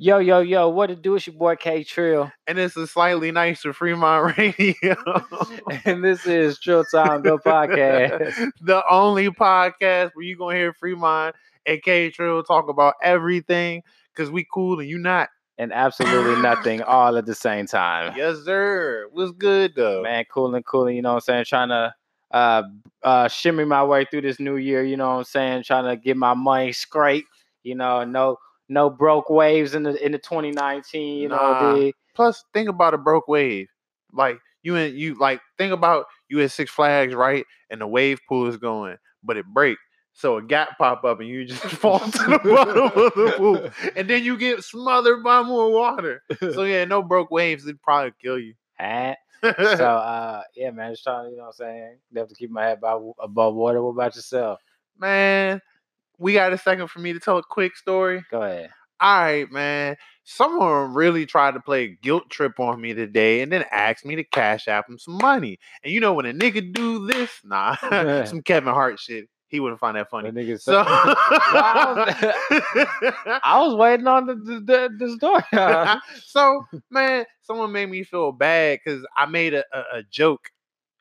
Yo, yo, yo, what it do? It's your boy K Trill. And this is slightly nicer Fremont Radio. and this is Trill Time, the podcast. the only podcast where you're going to hear Fremont and K Trill talk about everything because we cool and you not. And absolutely nothing all at the same time. Yes, sir. What's good, though? Man, cool and cool. You know what I'm saying? Trying to uh, uh, shimmy my way through this new year. You know what I'm saying? Trying to get my money scraped. You know, no no broke waves in the in the 2019. You Nah. know, the, Plus, think about a broke wave. Like you and you like think about you at Six Flags, right? And the wave pool is going, but it break. So a gap pop up and you just fall to the bottom of the pool. And then you get smothered by more water. So yeah, no broke waves, it'd probably kill you. So uh, yeah, man, just trying to you know what I'm saying. Have to keep my head above, above water. What about yourself? man, we got a second for me to tell a quick story. Go ahead. All right, man. Someone really tried to play a guilt trip on me today and then asked me to cash app him some money. And you know when a nigga do this, nah, some Kevin Hart shit. He wouldn't find that funny. So said- I was waiting on the the, the, the story. so man, someone made me feel bad because I made a, a, a joke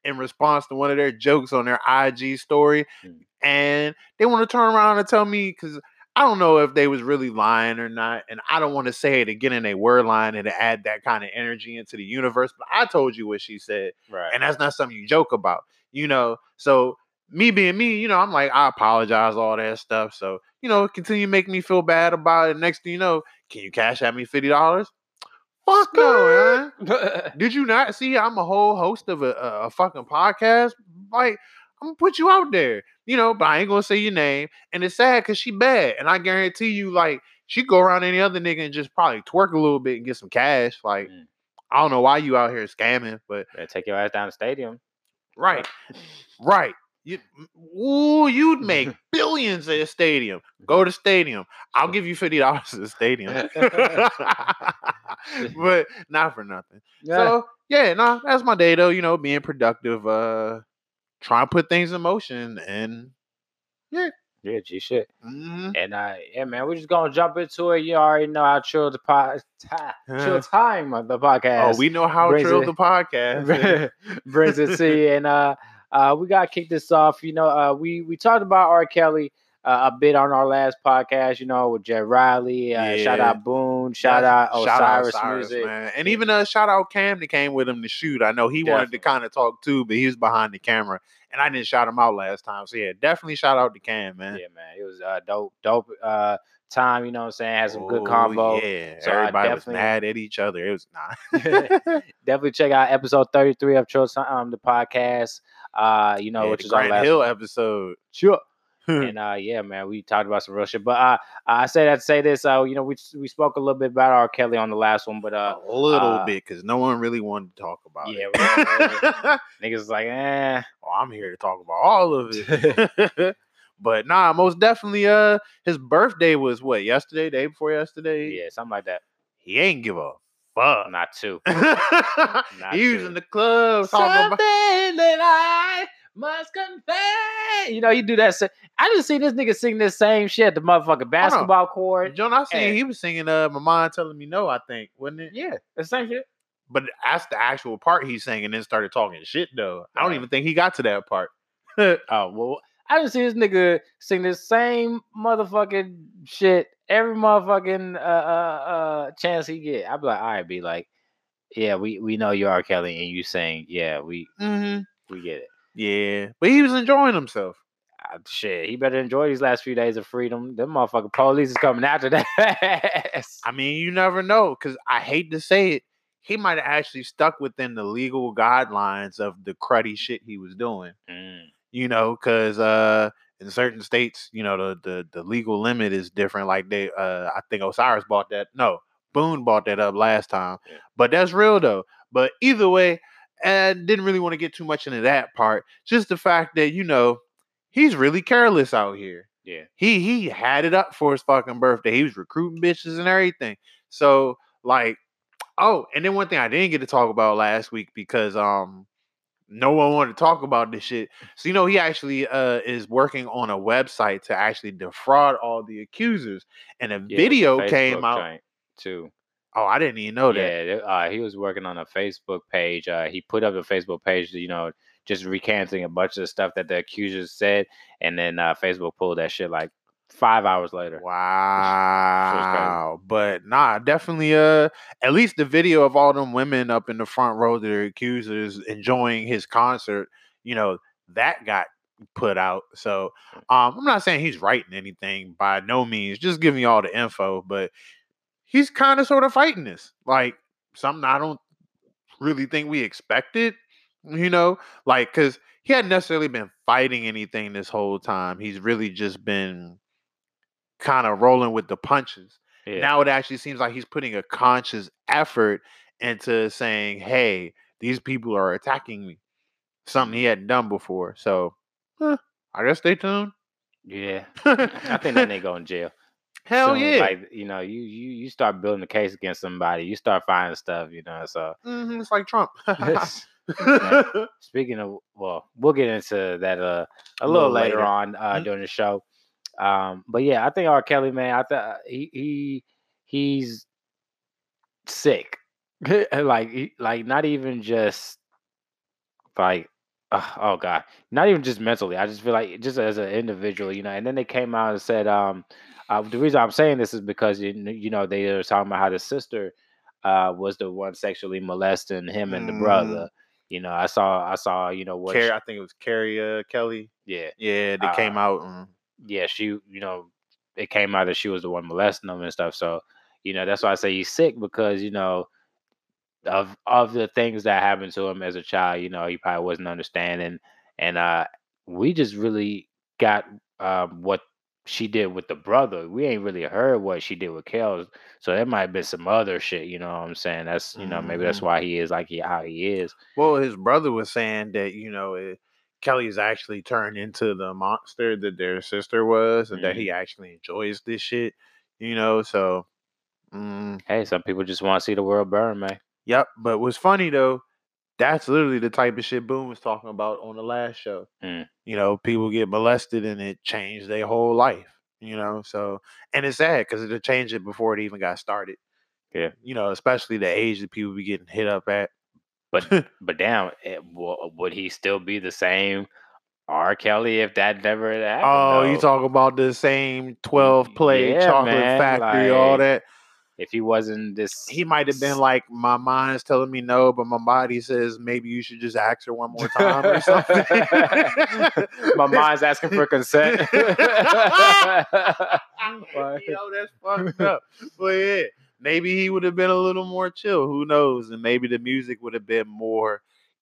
in response to one of their jokes on their IG story, Mm. and they want to turn around and tell me because I don't know if they was really lying or not, and I don't want to say it again and they were lying and to add that kind of energy into the universe. But I told you what she said, right. and that's not something you joke about, you know. So me being me, you know, I'm like, I apologize, all that stuff. So, you know, continue to make me feel bad about it. Next thing you know, can you cash at me fifty dollars? Fuck no, man. Did you not see I'm a whole host of a, a, fucking podcast? Like, I'm gonna put you out there, you know, but I ain't gonna say your name. And it's sad because she bad. And I guarantee you, like, she go around any other nigga and just probably twerk a little bit and get some cash. Like, Mm. I don't know why you out here scamming, but Better take your ass down the stadium. right, right. You, ooh, you'd make billions at a stadium. Go to stadium. I'll give you fifty dollars at the stadium, but not for nothing. So yeah, no, that's my day though. You know, being productive, uh, trying to put things in motion, and yeah, Yeah, G shit. mhm. And uh, yeah, man, we're just gonna jump into it. You already know how chill the pod, ta- chill Uh. time of the podcast. oh, we know how trill the podcast. brings it to you. And uh, uh, we gotta kick this off. You know, uh, we we talked about R. Kelly uh, a bit on our last podcast. You know, with Jed Riley. Uh, Shout out Boone. Shout Yeah, out shout out Osiris, Music. man. and even uh, shout out Cam that came with him to shoot. I know he wanted to kind of talk too, but he was behind the camera, and I didn't shout him out last time. So yeah, definitely shout out to Cam, man. Yeah, man, it was uh, dope, dope uh, time. You know what I'm saying? Had some good Oh, combo. Yeah, So everybody was definitely- mad at each other. It was not. Definitely check out episode 33 of Time, um, the podcast. Uh, you know, Yeah, which is our Grant last Hill episode. Sure. and uh, yeah, man, we talked about some real shit. But uh, I say that to say this. Uh, you know, we we spoke a little bit about R. Kelly on the last one, but uh, a little uh, bit because no one really wanted to talk about Yeah, it. niggas was like, eh. well, I'm here to talk about all of it. but nah, most definitely. Uh, his birthday was what yesterday, day before yesterday. yeah, something like that. he ain't give a fuck. Not two. was true. in the club Something about. that I must confess. You know, you do that. sa- I just see this nigga sing this same shit at the motherfucking basketball court. John, I seen Hey. he was singing. Uh, my mind telling me no. I think wasn't it? Yeah, the same shit. But that's the actual part he sang, and then started talking shit. Though I don't even think he got to that part. Oh well, I just see this nigga sing this same motherfucking shit every motherfucking uh, uh, uh, chance he get. I'd be like, all right, be like, yeah, we we know you R. Kelly, and you saying, yeah, we mm-hmm. we get it. Yeah, but he was enjoying himself. Uh, shit, he better enjoy these last few days of freedom. Them motherfucking police is coming after that. I mean, you never know because I hate to say it, he might have actually stuck within the legal guidelines of the cruddy shit he was doing. Mm, You know, because uh, in certain states, you know, the, the the legal limit is different. Like they, uh, I think Osiris bought that. No, Boone bought that up last time. Yeah. But that's real though. But either way, and didn't really want to get too much into that part. Just the fact that you know he's really careless out here yeah, he he had it up for his fucking birthday. He was recruiting bitches and everything. So like, oh, and then one thing I didn't get to talk about last week because um no one wanted to talk about this shit. So you know he actually uh is working on a website to actually defraud all the accusers. And a yeah, video came out. too. Oh, I didn't even know that. Yeah, uh, he was working on a Facebook page. Uh, he put up a Facebook page, you know, just recanting a bunch of the stuff that the accusers said, and then uh, Facebook pulled that shit like five hours later. Wow. But nah, definitely uh at least the video of all them women up in the front row that are accusers enjoying his concert, you know, that got put out. So um I'm not saying he's writing anything by no means, just giving you all the info, but he's kind of sort of fighting this. Like something I don't really think we expected, you know, like because he hadn't necessarily been fighting anything this whole time. He's really just been kind of rolling with the punches. Yeah. Now it actually seems like he's putting a conscious effort into saying, "Hey, these people are attacking me." Something he hadn't done before. So, huh, I guess stay tuned. yeah, I think that nigga go in jail. Hell Soon yeah! Like you know, you you you start building a case against somebody, you start finding stuff, you know. So Mhm, it's like Trump. speaking of, well, we'll get into that uh a A little little later, later. on uh Mhm. during the show. Um, but yeah, I think R. Kelly, man, I thought he he he's sick. like he, like not even just like uh, oh god not even just mentally i just feel like just as an individual you know and then they came out and said um uh, the reason i'm saying this is because you, you know they were talking about how the sister uh was the one sexually molesting him and the Mhm. brother you know i saw i saw you know what Carrie, she- I think it was Carrie uh, Kelly. yeah Yeah, they came Uh, out and yeah, she, you know, it came out that she was the one molesting them and stuff. So, you know, that's why I say he's sick because, you know, of of the things that happened to him as a child, you know, he probably wasn't understanding. And uh we just really got um what she did with the brother. We ain't really heard what she did with Kel. So there might have been some other shit, you know what I'm saying? That's you know, maybe that's Mhm. why he is like he how he is. Well, his brother was saying that you know it, Kelly's actually turned into the monster that their sister was, and that he actually enjoys this shit. You know, so mm, Hey, some people just want to see the world burn, man. yep. But what's funny though, that's literally the type of shit Boone was talking about on the last show. Mm. You know, people get molested and it changed their whole life. You know, so and it's sad because it changed it before it even got started. Yeah. You know, especially the age that people be getting hit up at. But but damn, it, wo- would he still be the same R. Kelly if that never happened? Oh, you though? talk about the same 12 play Yeah, chocolate man, factory, all that. if he wasn't this, He might have been like, My mind's telling me no, but my body says maybe you should just ask her one more time or something. my mind's asking for consent. Like- you know, that's fucked up. But yeah, maybe he would have been a little more chill. Who knows? And maybe the music would have been more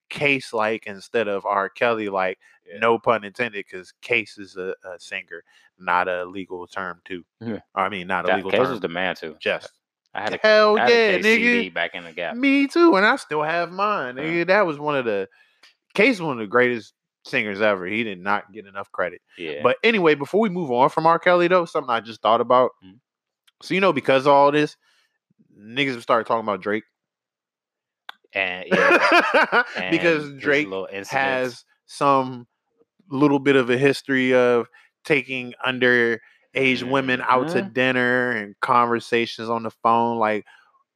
case like instead of R. Kelly like. Yeah. No pun intended, because case is a, a singer, not a legal term too. Yeah. I mean, not a that legal case term. was the man too. Just I had a, hell had yeah, a case nigga. Back in the gap. Me too, and I still have mine. Yeah. Nigga, that was one of the Case, one of the greatest singers ever. He did not get enough credit. Yeah, But anyway, before we move on from R. Kelly, though, something I just thought about. Mhm. So you know, because of all this, niggas have started talking about Drake and yeah, because and his Drake has some little bit of a history of taking underage women out to Mhm. dinner and conversations on the phone. Like,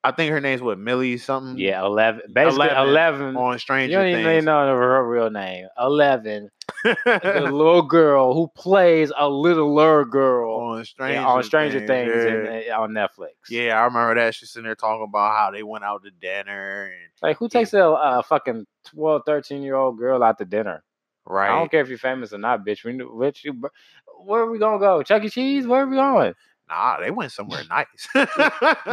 I think her name's what Millie something. yeah eleven, basically 11 eleven. on Stranger Things. you don't even Things. know her real name. Eleven, the little girl who plays a littler girl on Stranger, yeah, on Stranger Things, yeah. and, and on Netflix. Yeah, I remember that. She's sitting there talking about how they went out to dinner and Like who takes a, a fucking 12, 13 year old girl out to dinner? right. I don't care if you're famous or not, bitch. We which you where are we gonna go? Chuck E. Cheese? Where are we going? Nah, they went somewhere nice.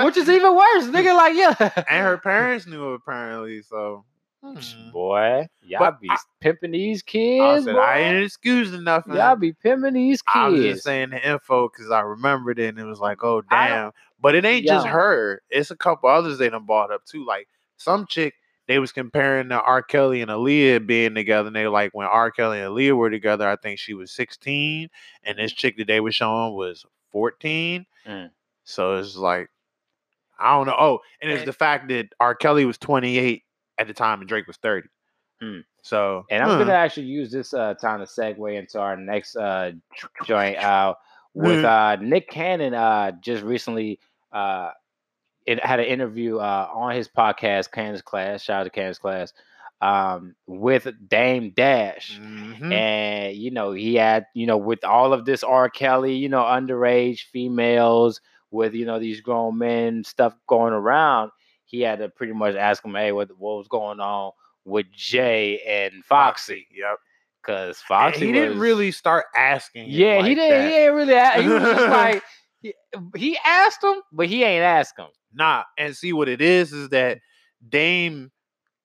Which is even worse, nigga. Like, yeah. and her parents knew apparently. So hmm. Boy, y'all But be I- pimping these I kids. said boy. I ain't excusing nothing. Y'all be pimping these kids. I was just saying the info because I remembered it and it was like, oh damn. But it ain't just her. It's a couple others they done bought up too. Like some chick they was comparing to R. Kelly and Aaliyah being together. And they like when R. Kelly and Aaliyah were together, I think she was 16. And this chick that they were showing was 14. Mm. So it's like, I don't know. Oh, and it's the fact that R. Kelly was 28 at the time and Drake was 30. Mm. So And I'm huh. gonna actually use this uh, time to segue into our next uh, joint uh, with uh, Nick Cannon. Uh, just recently uh, it had an interview uh, on his podcast, Cannon's Class. Shout out to Cannon's Class. Um, with Dame Dash. Mhm. And you know, he had, you know, with all of this R. Kelly, you know, underage females with, you know, these grown men stuff going around, he had to pretty much ask him, hey, what what was going on with Jay and Foxy? Yep. Because And Foxy he didn't really start asking. Yeah, he didn't. that. He ain't really. a- He was just like he, he asked him, but he ain't asked him. Nah, and see what it is is that Dame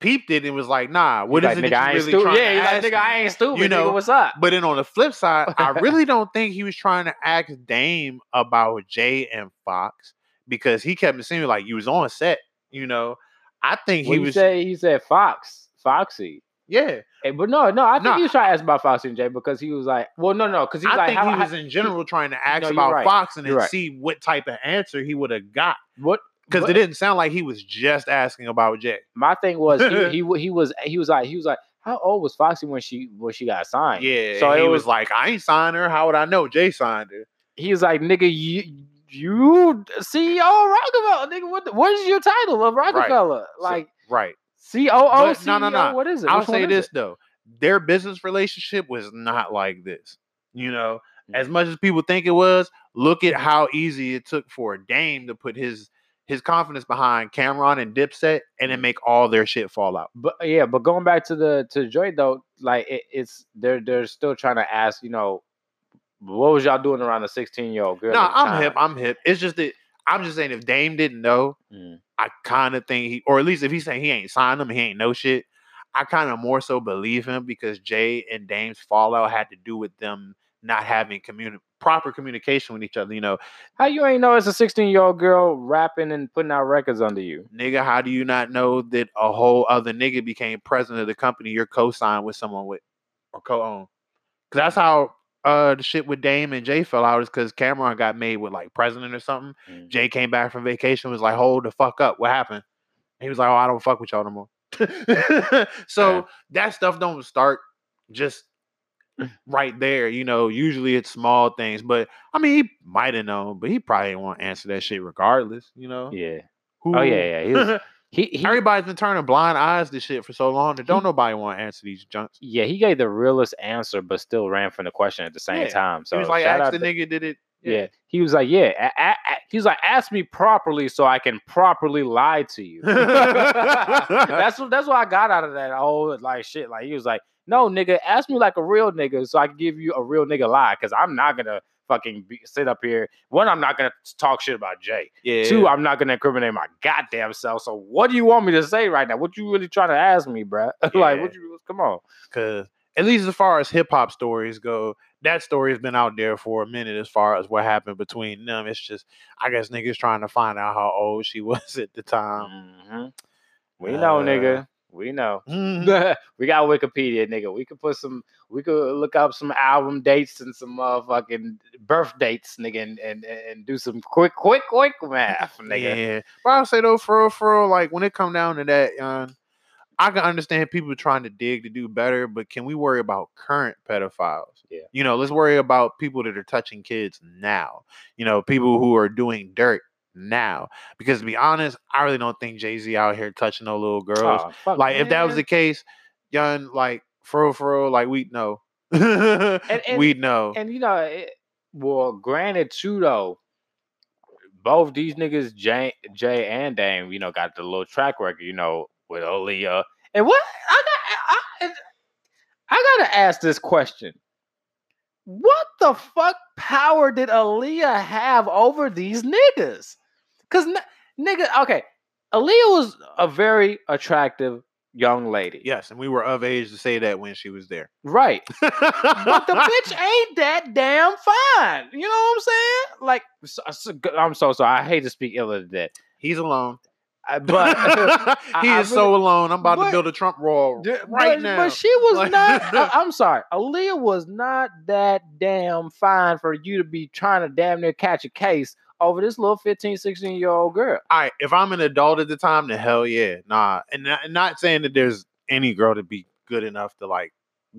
peeped it and was like, "Nah, what He's is like, it nigga, I you ain't really stupid. trying Yeah, like, nigga, me?" I ain't stupid. You know, nigga, what's up? But then on the flip side, I really don't think he was trying to ask Dame about Jay and Fox because he kept seeming like you was on set. You know, I think What he he was. said he said Fox, Foxy. yeah, Hey, but no, no, I think Nah. he was trying to ask about Foxy and Jay because he was like, well, no, no, because he was I like, think how, he how- was in general trying to ask No, about right. Fox and then right. see what type of answer he would have got what? Because it didn't sound like he was just asking about Jay. My thing was he, he he was he was like he was like how old was Foxy when she when she got signed? Yeah, so so he was, was like, "I ain't signed her. How would I know Jay signed her?" he was like nigga you you CEO Roc-A-Fella nigga what what is your title of Roc-A-Fella So- like right. COO But no, no, CEO? no. what is it? I'll Which say this it? though: their business relationship was not like this. You know, Mm. as much as people think it was, look at how easy it took for Dame to put his his confidence behind Cam'ron and Dipset, and then Mm. make all their shit fall out. But yeah, but going back to the to Joy though, like it, it's they're they're still trying to ask, you know, what was y'all doing around the 16 year old girl? No, I'm hip. I'm hip. It's just that I'm just saying if Dame didn't know, Mm. I kind of think he, or at least if he's saying he ain't signed him, he ain't no shit. I kind of more so believe him because Jay and Dame's fallout had to do with them not having communi- proper communication with each other. You know, How you ain't know it's a 16 year old girl rapping and putting out records under you? nigga, how do you not know that a whole other nigga became president of the company you're co-signed with someone with or co-owned? Because that's how uh the shit with Dame and Jay fell out is because Cam'ron got made with like president or something. Mm. Jay came back from vacation, was like, hold the fuck up. What happened? And he was like, Oh, I don't fuck with y'all no more. so Yeah. that stuff don't start just right there. You know, usually it's small things. But I mean, he might have known, but he probably won't answer that shit regardless, you know? Yeah. Oh, Who, Oh, yeah, yeah, he was- He, he Everybody's been turning blind eyes to shit for so long that don't nobody want to answer these junks. yeah, he gave the realest answer, but still ran from the question at the same Yeah. time. So he was like, ask the to- nigga, did it? Yeah. He was like, yeah. A- a- a- he was like, ask me properly so I can properly lie to you. that's what that's what I got out of that whole like shit. Like he was like, no, nigga, ask me like a real nigga so I can give you a real nigga lie. Cause I'm not gonna fucking be, sit up here. One, I'm not gonna talk shit about Jay. Yeah. Two, I'm not gonna incriminate my goddamn self. So what do you want me to say right now? What you really trying to ask me, bruh? like, what you come on. because at least as far as hip hop stories go, that story has been out there for a minute. As far as what happened between them, it's just I guess niggas trying to find out how old she was at the time. Mhm. We know, Uh, nigga. We know. Mhm. we got Wikipedia, nigga. We could put some. We could look up some album dates and some motherfucking birth dates, nigga, and and, and do some quick, quick, quick math, nigga. Yeah, but I'll say though, for real, for real, like when it come down to that, um, I can understand people trying to dig to do better, but can we worry about current pedophiles? Yeah. you know, let's worry about people that are touching kids now. You know, people who are doing dirt now. Because to be honest, I really don't think Jay Z out here touching no little girls. Fuck, like if that was the case, young, like for real, for real, like we'd know. we'd know. and you know, it, well, granted too though, both these niggas, Jay, Jay and Dame, you know, got the little track record, you know, with Aaliyah. And what I got, I, I gotta ask this question: What the fuck power did Aaliyah have over these niggas? Cause n- nigga, okay, Aaliyah was a very attractive young lady, yes, and we were of age to say that when she was there. right? but the bitch ain't that damn fine. You know what I'm saying? Like, so- uh, I'm so sorry. I hate to speak ill of that, He's alone. Uh, I- but he I is so alone. I'm about but- to build a Trump wall right but, now. But she was Like- not. I, uh, I'm sorry. Aaliyah was not that damn fine for you to be trying to damn near catch a case over this little 15, 16 year old girl. All right, if I'm an adult at the time, then hell yeah, nah. And not, and not saying that there's any girl to be good enough to like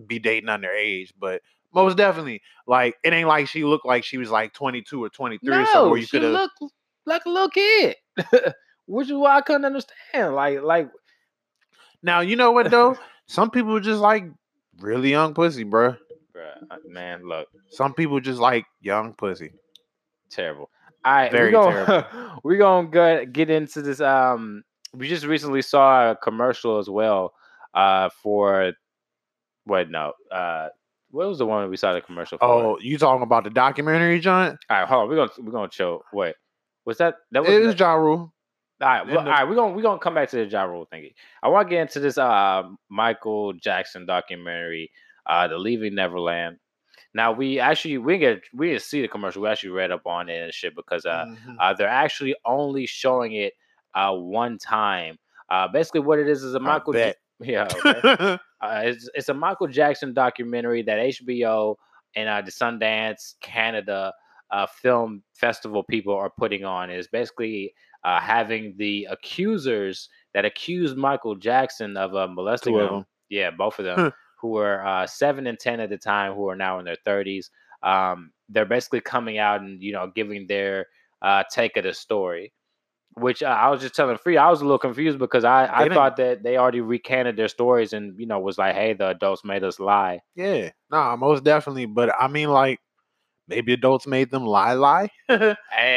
be dating underage, but most definitely, like it ain't like she looked like she was like 22 or 23 or something No, where you she could have. looked like a little kid. which is why I couldn't understand. Like, like Now you know what though? Some people just like really young pussy, bruh. bruh, uh, man, look, Some people just like young pussy. terrible. All right, Very we're gonna we're gonna go, get into this. Um, we just recently saw a commercial as well. Uh, for what? No, uh, what was the one we saw the commercial for? Oh, you talking about the documentary, John? all right, hold on. We're gonna we're gonna chill. Wait, was that that was? It was Ja Rule. All right, well, the- all right, We're gonna we're gonna come back to the Ja Rule thingy. I want to get into this uh Michael Jackson documentary, uh, The Leaving Neverland. Now we actually we get we didn't see the commercial. We actually read up on it and shit because uh Mhm. uh, they're actually only showing it uh, one time. Uh, basically, what it is is a Michael. Yeah, okay. uh, it's, it's a Michael Jackson documentary that HBO and uh, the Sundance Canada uh, Film Festival people are putting on. Is basically uh, having the accusers that accused Michael Jackson of uh, molesting him. them. Yeah, both of them, who were uh, seven and ten at the time, who are now in their thirties. Um, they're basically coming out and you know giving their uh, take of the story. Which uh, I was just telling Free, I was a little confused because I, I They didn't- thought that they already recanted their stories and you know was like, hey, the adults made us lie. yeah, nah, most definitely. But I mean, like, maybe adults made them lie, lie. And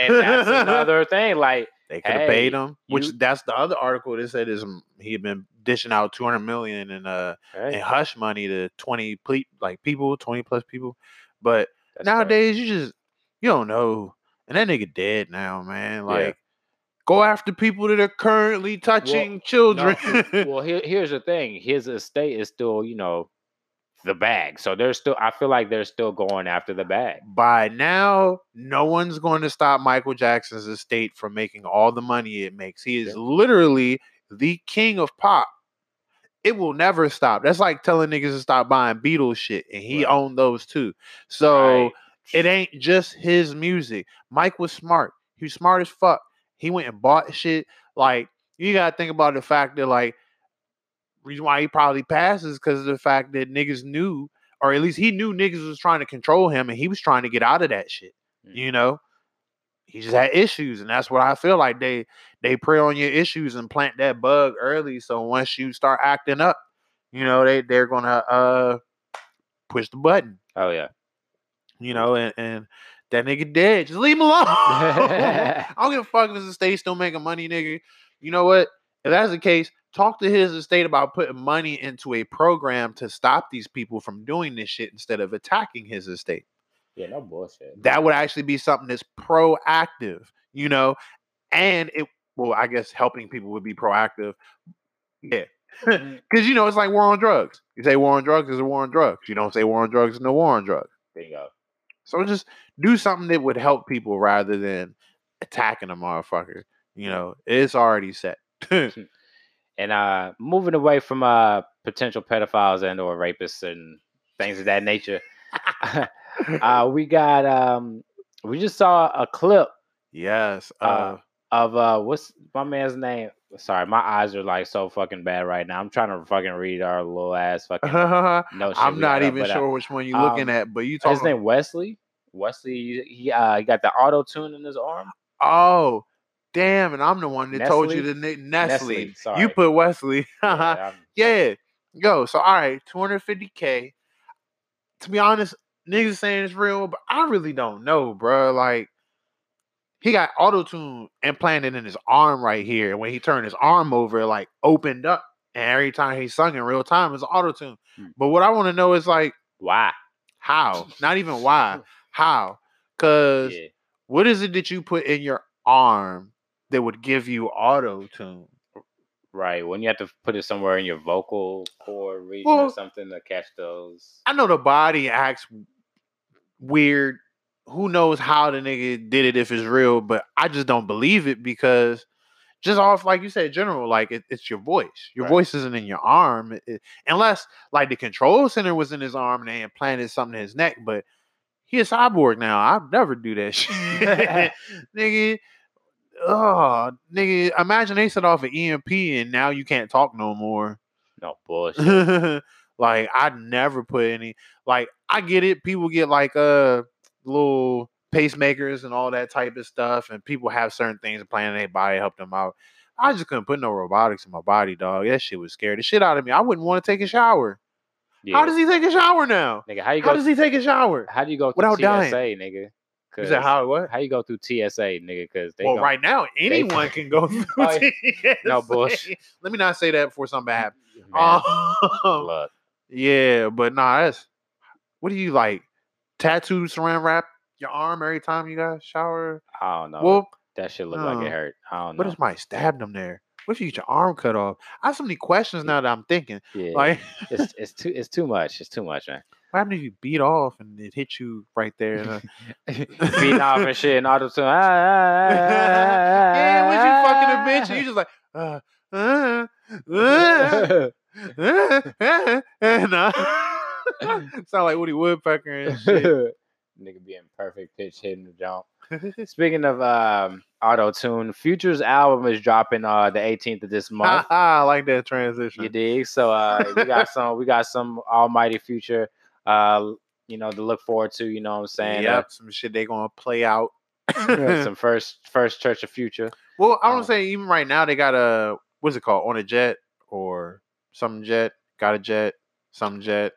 that's another thing. Like, could have paid him. Which you- that's the other article that said is um, he had been dishing out two hundred million in uh hey, in hush money to twenty ple- like people, twenty plus people. But that's nowadays, you just you don't know. And that nigga dead now, man. Yeah. Like, go after people that are currently touching children. No, well, here, here's the thing: his estate is still, you know, the bag. So they're still. I feel like they're still going after the bag. By now, no one's going to stop Michael Jackson's estate from making all the money it makes. He is literally the king of pop. It will never stop. That's like telling niggas to stop buying Beatles shit, and he Right. owned those too. So Right. it ain't just his music. Mike was smart. He was smart as fuck. He went and bought shit. Like you gotta think about the fact that like reason why he probably passed is because of the fact that niggas knew, or at least he knew niggas was trying to control him, and he was trying to get out of that shit. Mm. You know, he just had issues, and that's what I feel like they they prey on your issues and plant that bug early. So once you start acting up, you know they they're gonna uh push the button Oh yeah. you know, and, and that nigga dead. Just leave him alone. I don't give a fuck if his estate still making money, nigga. You know what? If that's the case, talk to his estate about putting money into a program to stop these people from doing this shit instead of attacking his estate. Yeah. No bullshit. That would actually be something that's proactive, you know, and it well, I guess helping people would be proactive. Yeah. Mm. Because you know, it's like war on drugs. You say war on drugs, is a war on drugs. You don't say war on drugs, there's no war on drugs. Bingo. So just do something that would help people rather than attacking a motherfucker. You know, it's already set. And uh, moving away from uh potential pedophiles and or rapists and things of that nature, uh, we got um, we just saw a clip yes. Uh, Uh, of uh what's my man's name? Sorry, my eyes are like so fucking bad right now. I'm trying to fucking read our little ass fucking no. I'm not got up, even but, uh, sure which one you're looking um, at, but you talking his name Wesley. Wesley, he uh he got the auto tune in his arm. oh, damn! And I'm the one that told you Nestle? the nick Nestle. Nestle. You put Wesley. Yeah, yeah. Go. So all right, 250k. To be honest, niggas saying it's real, but I really don't know, bro. Like he got auto tune implanted in his arm right here. And when he turned his arm over, it like opened up. And every time he sung in real time, it's auto tune. Hmm. But what I want to know is like Why? how? Not even why. How? Cause Yeah. what is it that you put in your arm that would give you auto tune? Right. When you have to put it somewhere in your vocal cord region or something to catch those. I know the body acts weird. Who knows how the nigga did it if it's real, but I just don't believe it because just off like you said, general, like it, it's your voice. Your Right. voice isn't in your arm, It- it- unless like the control center was in his arm and they implanted something in his neck. But he a cyborg now. I'd never do that shit, nigga. Oh, nigga! Imagine they set off an EMP and now you can't talk no more. No bullshit. like I never put any like I get it. People get like uh little pacemakers and all that type of stuff, and people have certain things playing in their body help them out. I just couldn't put no robotics in my body, dog. That shit was scared the shit out of me. I wouldn't want to take a shower. Yeah. How does he take a shower now? nigga? How you How go? does he take a shower? how do you go without TSA, dying? nigga? You 'Cause said how what? How you go through TSA, nigga? Because well, gon- right now anyone can go through. Oh, yeah. No TSA. bullshit. Let me not say that before something happens. Um, look, yeah, but nah, that's what do you like? Tattoo saran wrap your arm every time you guys shower? I don't know. Well, that shit look like it hurt. I don't what know. if somebody stabbed them there? What if you get your arm cut off? I have so many questions now that I'm thinking. yeah, Like, it's it's too it's too much. It's too much, man. What happened if you beat off and it hit you right there? uh, Beating off and shit and all the time. Ah, ah, ah, ah, yeah, was you fucking a ah, bitch? And you just like, uh, uh, uh, uh, and uh, sound like Woody Woodpecker and shit. Nigga be in perfect pitch hitting the jump. Speaking of um, auto tune, Future's album is dropping uh the 18th of this month. I like that transition. You dig? So uh, we got some we got some Almighty Future uh you know to look forward to. You know what I'm saying? yep, some shit they gonna play out. Uh, some first first Church of Future. well, I um, don't say even right now they got a what's it called on a jet or some jet, got a jet, some jet.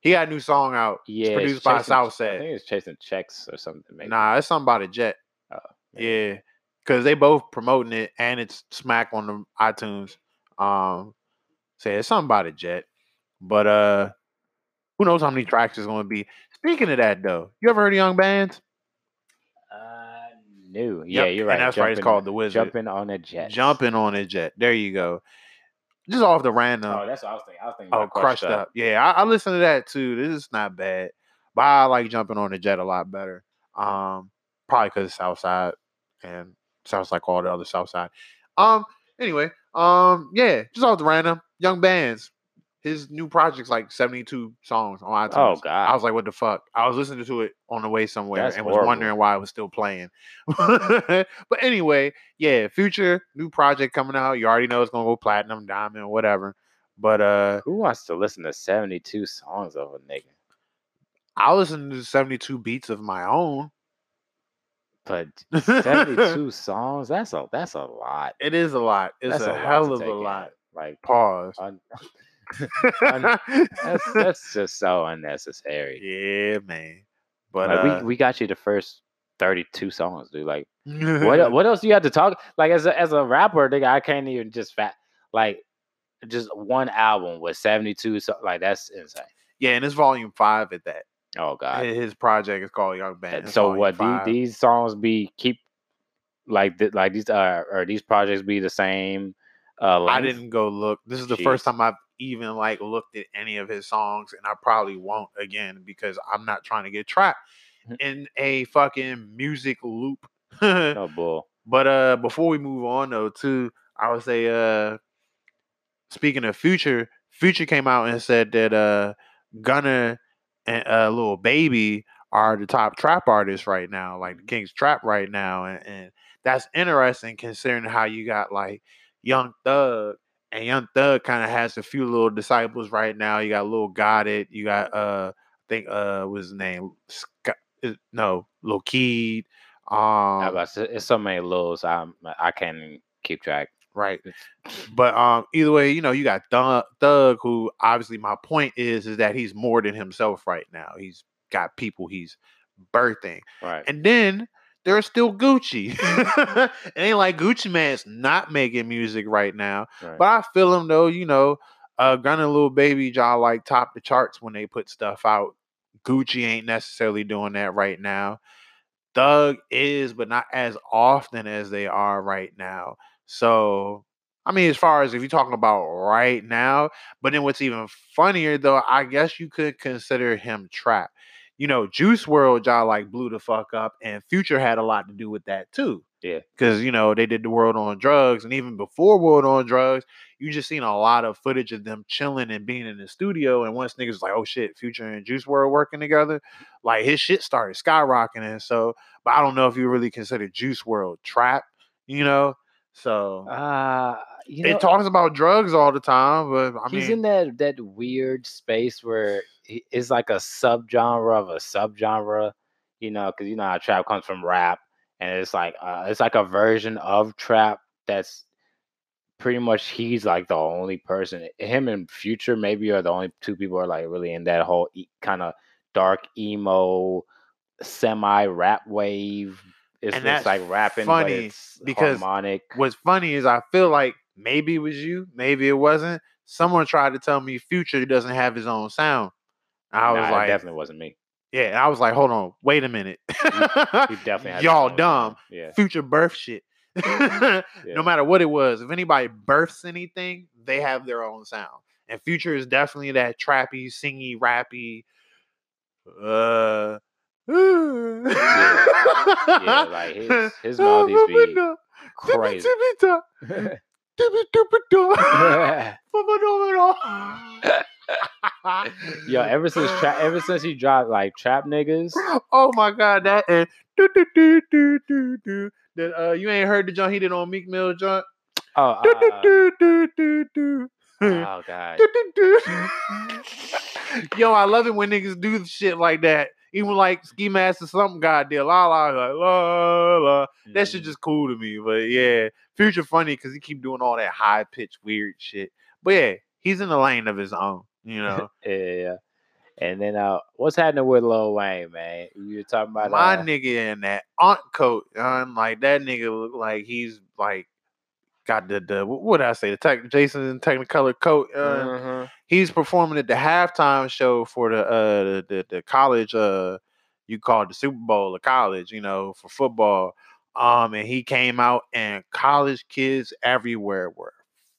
He got a new song out. Yeah, it's produced by chasing- Southside. I think it's chasing checks or something. Maybe. Nah, it's something about a jet. Oh, Yeah, because they both promoting it and it's smack on the iTunes. Um, say it's something about a jet, but uh, who knows how many tracks it's going to be. Speaking of that, though, you ever heard of Young Bands? Uh, new. Yeah, Yep, you're right. And that's right. It's called the Wizard. Jumping on a jet. Jumping on a jet. There you go. Just off the random. Oh, that's what I was thinking. I was thinking. Oh, about crushed up. Yeah, I, I listen to that too. This is not bad, but I like jumping on the jet a lot better. Um, probably because it's Southside and sounds like all the other Southside. Um, anyway, um, yeah, just off the random young bands. His new project's like seventy-two songs on iTunes. Oh God. I was like, what the fuck? I was listening to it on the way somewhere That's and was horrible. wondering why it was still playing. but anyway, yeah, future new project coming out. You already know it's gonna go platinum, diamond, whatever. But uh Who wants to listen to 72 songs of a nigga? I listen to 72 beats of my own. But 72 songs, that's a that's a lot. It is a lot. It's That's a, lot hell of a lot. Like Pause. un- that's that's just so unnecessary. yeah, man. But like uh, we, we got you the first 32 songs, dude. Like what what else do you have to talk like as a as a rapper, nigga, I can't even just fat like just one album with 72 so like that's insane. yeah, and it's volume five at that. Oh god. His project is called Young Band. It's so what these, these songs be keep like th- like these uh or these projects be the same uh I didn't go look. This is the first time I've even like looked at any of his songs, and I probably won't again because I'm not trying to get trapped Mhm. in a fucking music loop. no bull. But uh before we move on though, too, I would say uh speaking of future, Future came out and said that uh Gunna and uh Lil Baby are the top trap artists right now, like the King's Trap right now. And, and that's interesting considering how you got like Young Thug and Young Thug kind of has a few little disciples right now. You got Lil It, you got uh I think uh what's his name? Scott, uh, no, Lil Keed. I Um, it's so many lows. I'm I can't keep track. right but um either way you know you got thug, thug who obviously my point is is that he's more than himself right now he's got people he's birthing Right. and then there's still gucci it ain't like gucci Mane's not making music right now right. but i feel him though you know uh gunna Lil Baby y'all like top the charts when they put stuff out gucci ain't necessarily doing that right now Thug is, but not as often as they are right now. So, I mean, as far as if you're talking about right now, but then what's even funnier though, I guess you could consider him trap. You know, Juice WRLD, y'all like blew the fuck up, and Future had a lot to do with that too. Yeah. Because, you know, they did the WRLD on Drugs, and even before WRLD on Drugs, you just seen a lot of footage of them chilling and being in the studio. And once niggas was like, oh shit, Future and Juice WRLD working together, like his shit started skyrocketing. So, but I don't know if you really consider Juice WRLD trap, you know? So Uh you know, it talks about drugs all the time, but I mean he's mean, in that that weird space where he- it's like a subgenre of a subgenre. you know, because you know how trap comes from rap, and it's like uh, it's like a version of trap that's pretty much he's like the only person. Him and Future maybe are the only two people are like really in that whole e- kind of dark emo, semi rap wave. It's And just that's like rapping, funny because harmonic. What's funny is I feel like maybe it was you, maybe it wasn't. Someone tried to tell me Future doesn't have his own sound. I was Nah, it like, definitely wasn't me. yeah. and I was like, hold on, wait a minute. He definitely Y'all dumb. Yeah. Future birth shit. Yeah. No matter what it was, if anybody births anything, they have their own sound. And Future is definitely that trappy, singy, rappy. Uh, Yeah, like his his melodies be crazy. Yo, ever since trap, ever since he dropped like trap niggas, oh my god, that and do, do, do, do, do, do. That, uh, you ain't heard the joint he did on Meek Mill joint. oh, Do, do, uh, do, do, do, do. oh god, Do, do, do. Yo, I love it when niggas do shit like that. Even like Ski Mask or something god did la la like la la. That shit Mm. just cool to me. But yeah, Future funny because he keep doing all that high pitched weird shit. But yeah, he's in the lane of his own. You know, yeah. And then uh, what's happening with Lil Wayne, man? You were talking about my uh, nigga in that aunt coat, um, like that nigga look like he's like got the the what did I say the tech Jason in Technicolor coat. Uh, mhm. he's performing at the halftime show for the uh the, the, the college uh you call it the Super Bowl of college, you know, for football. Um and he came out and college kids everywhere were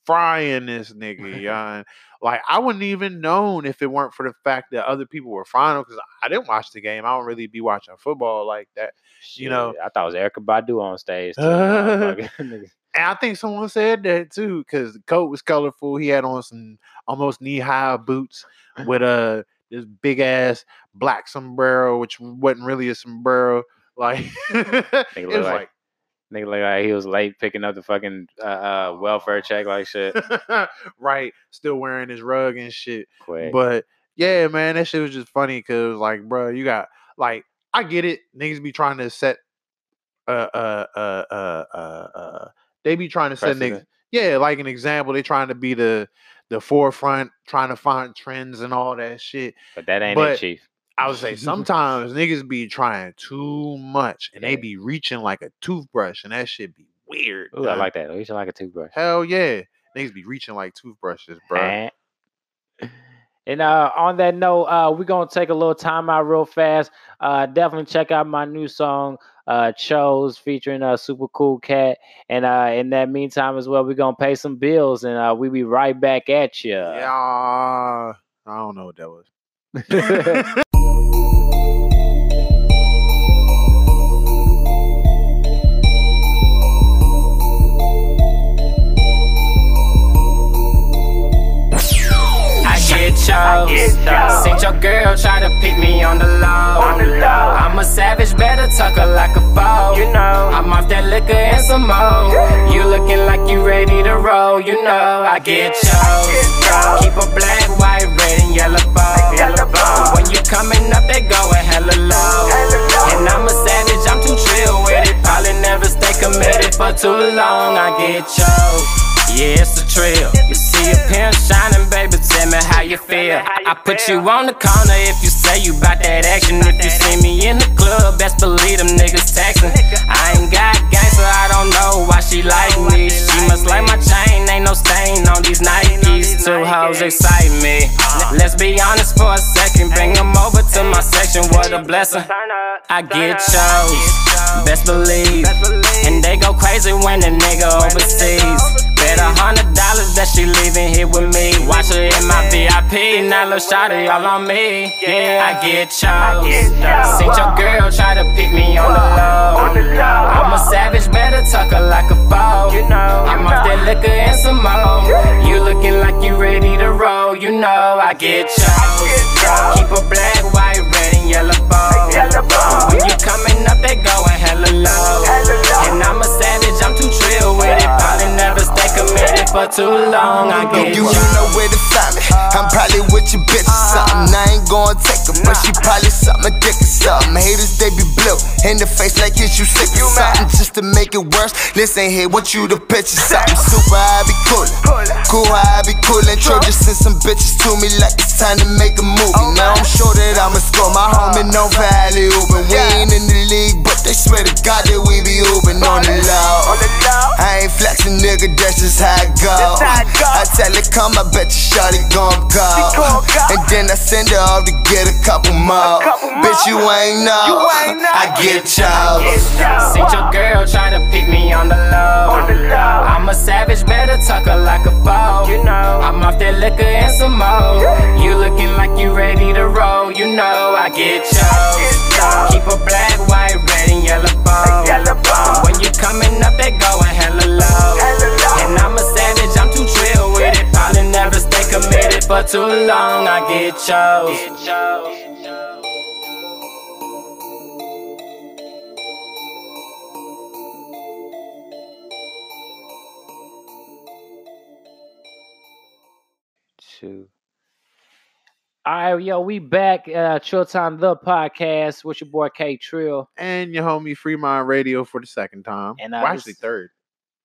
frying this nigga, yeah. Like I wouldn't even known if it weren't for the fact that other people were frying him because I didn't watch the game. I don't really be watching football like that. You know- I thought it was Erykah Badu on stage. Too. And I think someone said that too, because the coat was colorful. He had on some almost knee high boots with a this big ass black sombrero, which wasn't really a sombrero. Like it was like- like, Nigga look like he was late picking up the fucking uh, uh, welfare check like shit. right, still wearing his rug and shit. Quick. But yeah, man, that shit was just funny because like, bro, you got like I get it. Niggas be trying to set uh uh uh uh uh, uh they be trying to set niggas yeah, like an example. They trying to be the the forefront, trying to find trends and all that shit. But that ain't but it, Chief. I would say sometimes niggas be trying too much and they be reaching like a toothbrush and that shit be weird. Ooh, I like that. Should like a toothbrush. Hell yeah. Niggas be reaching like toothbrushes, bro. And, and uh, on that note, uh, we're gonna take a little time out real fast. Uh, definitely check out my new song, uh, "Chose," featuring a super cool cat. And uh, in that meantime, as well, we're gonna pay some bills, and uh, we be right back at you. Yeah. I don't know what that was. chose. Seen your girl try to pick me on the low. I'm a savage, better tuck her like a foe. You know, I'm off that liquor and some more. You looking like you ready to roll. You know, I get chose. Keep a black, white, red, and yellow bow. When you coming up, they going hella low. And I'm a savage, I'm too chill with it. Probably never stay committed for too long. I get chose. Yeah, it's a trail. You see a pin shining, baby, tell me how you feel. I put you on the corner if you say you bout that action. If you see me in the club, best believe them niggas texting. I ain't got gang, so I don't know why she like me. She must like my chain, ain't no stain on these Nikes. Two hoes excite me. Let's be honest for a second, bring them over to my section. What a blessing. I get chose, best believe. And they go crazy when the nigga overseas. Bet a hundred dollars that she leaving here with me. Watch her in my VIP, now little shawty all on me. Yeah, I get chose. Seen your girl try to pick me on the low. I'm a savage, better tuck her like a foe. I'm off that liquor and some more. You looking like you ready to roll, you know I get chose. Keep a black, white, red, and yellow bow. When you coming up, they going hella low. And I'm for too long. I get You, know where to find me. I'm probably with your bitch or something. I ain't gonna take her, but she probably something addicted something. Haters, they be blue in the face like it's you sick or something. Just to make it worse, listen here, want you to picture something. Super, I be coolin'. Cool, how I be coolin'. Trojan send some bitches to me like it's time to make a movie. Now I'm sure that I'ma score. My homie known for alley. We ain't in the league, but they swear to God that we be oopin' on the low. I ain't flexing, nigga, that's just how it go. I tell her, come, I bet you shawty gon' go. And then I send her off to get a couple more. Bitch, you ain't know. I get chose. Seen your girl try to pick me on the low. I'm a savage, better tuck her like a foe. You know, I'm off that liquor and some more. You looking like you ready to roll. You know, I get chose. Keep a black, white, red, and yellow bone. When you coming up, they going hella low. Committed for too long. I get chose. Two. All right, yo, we back. Uh, Chill Time, the podcast with your boy K Trill. And your homie Free Mind Radio for the second time. And, uh, well, actually this- third.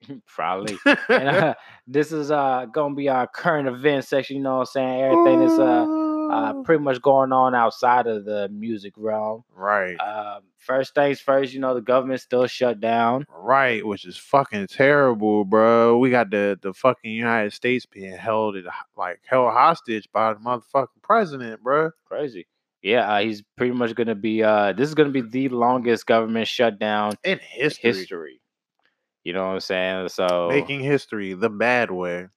Probably. and, uh, this is uh gonna be our current event section. You know what I'm saying? Everything is uh, uh pretty much going on outside of the music realm. right. Um, first things first, you know the government still shut down. Right, which is fucking terrible, bro. We got the the fucking United States being held at, like held hostage by the motherfucking president, bro. Crazy. Yeah, uh, he's pretty much gonna be. Uh, this is gonna be the longest government shutdown In in history, history. You know what I'm saying? So making history the bad way.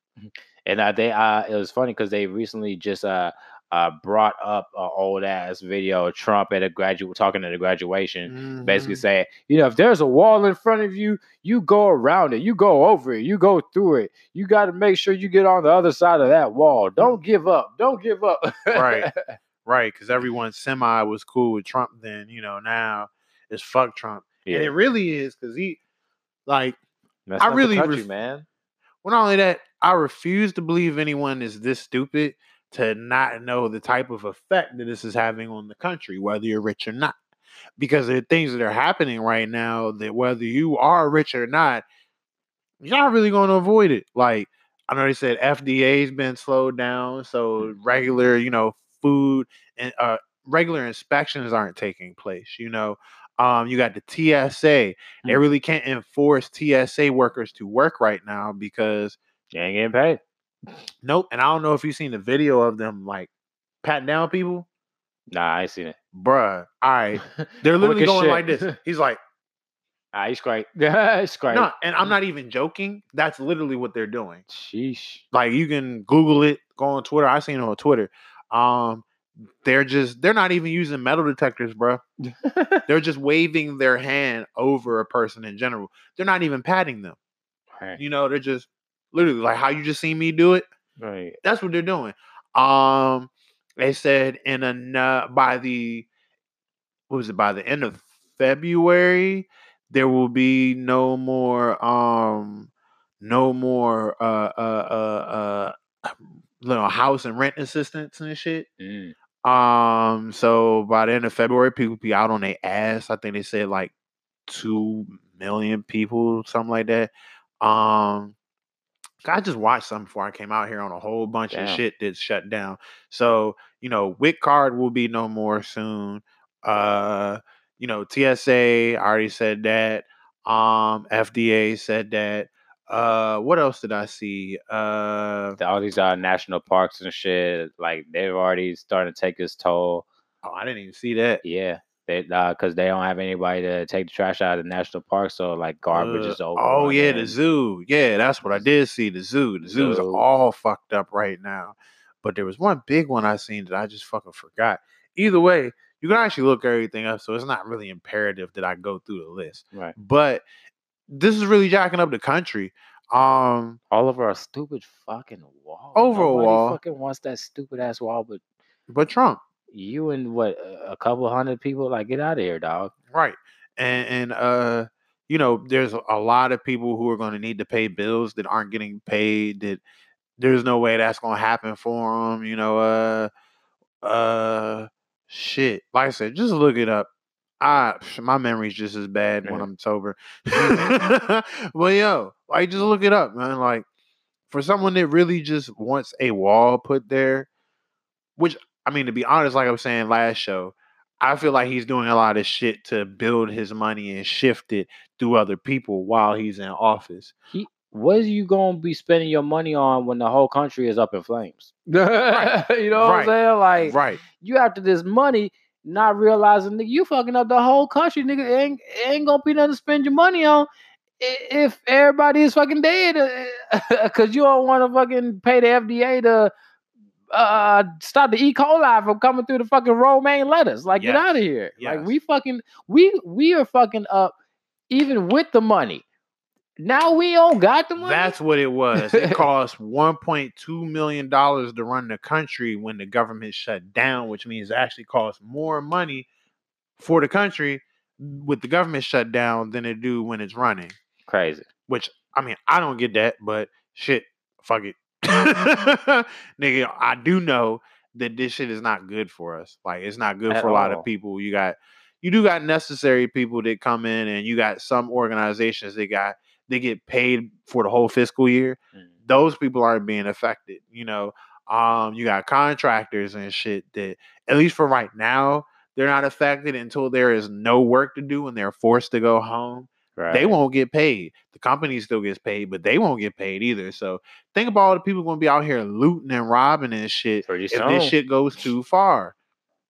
and uh, they uh, it was funny because they recently just uh uh brought up an old ass video of Trump at a graduate talking at a graduation. basically Mhm. saying, you know, if there's a wall in front of you, you go around it, you go over it, you go through it. You got to make sure you get on the other side of that wall. Don't give up. Don't give up. Right. right, because everyone semi was cool with Trump. Then you know now it's fuck Trump, yeah. and it really is because he like messed I really country, ref- man. Well, not only that, I refuse to believe anyone is this stupid to not know the type of effect that this is having on the country, whether you're rich or not. Because are things that are happening right now that whether you are rich or not, you're not really going to avoid it. Like I know they said FDA's been slowed down, so regular, you know, food and uh, regular inspections aren't taking place. You know, um, you got the TSA. They Mm. really can't enforce TSA workers to work right now because You ain't getting paid. Nope. And I don't know if you've seen the video of them like patting down people. Nah, I ain't seen it. Bruh. All right. They're literally going like this. He's like, Ah, he's great. it's great. no, and I'm not even joking. That's literally what they're doing. Sheesh. Like you can Google it, go on Twitter. I seen it on Twitter. Um, they're just they're not even using metal detectors, bruh. They're just waving their hand over a person in general. They're not even patting them. right. You know, they're just literally like how you just seen me do it. right. That's what they're doing. Um, they said in a by the what was it by the end of February there will be no more um no more uh uh uh uh little house and rent assistance and shit. Mm. Um, so by the end of February, people be out on their ass. I think they said like two million people, something like that. Um, I just watched something before I came out here on a whole bunch of shit that's shut down. So you know, WIC card will be no more soon. Uh, you know, TSA I already said that. Um, FDA said that. Uh, what else did I see? Uh, All these uh, national parks and shit, like they've already started to take its toll. oh, I didn't even see that. Yeah, they because they don't have anybody to take the trash out of the national park, so like garbage Uh, is over. Oh yeah, the zoo. Yeah, that's what I did see. The zoo. The zoo's Zoo. all fucked up right now. But there was one big one I seen that I just fucking forgot. Either way, you can actually look everything up, so it's not really imperative that I go through the list. right. But this is really jacking up the country. Um, All over a stupid fucking wall. Over a wall. Fucking wants that stupid ass wall, but but Trump, you and what a a couple hundred people, like get out of here, dog. right? And and uh, you know, there's a lot of people who are going to need to pay bills that aren't getting paid. That there's no way that's going to happen for them. You know, uh, uh, shit. Like I said, just look it up. I my memory's just as bad when Mhm. I'm sober. well, yo, like just look it up, man. Like for someone that really just wants a wall put there, which I mean, to be honest, like I was saying last show, I feel like he's doing a lot of shit to build his money and shift it through other people while he's in office. He, what are you gonna be spending your money on when the whole country is up in flames? you know what I'm saying? Like right. you after this money, not realizing nigga, you fucking up the whole country, nigga. It ain't, it ain't gonna be nothing to spend your money on if everybody is fucking dead because you don't want to fucking pay the FDA to uh stop the E. coli from coming through the fucking romaine lettuce. Like, get out of here. Yes. Like we fucking we we are fucking up even with the money. Now we don't got the money. That's what it was. It cost 1.2 million dollars to run the country when the government shut down, which means it actually costs more money for the country with the government shut down than it do when it's running. crazy. Which I mean, I don't get that, but shit, fuck it. Nigga, I do know that this shit is not good for us. Like it's not good At for a lot all. of people. You got you do got necessary people that come in and you got some organizations that got they get paid for the whole fiscal year. Mm. Those people aren't being affected, you know. Um, you got contractors and shit that at least for right now, they're not affected until there is no work to do and they're forced to go home Right. they won't get paid. The company still gets paid, but they won't get paid either. So think about all the people going to be out here looting and robbing and shit. pretty If soon. this shit goes too far,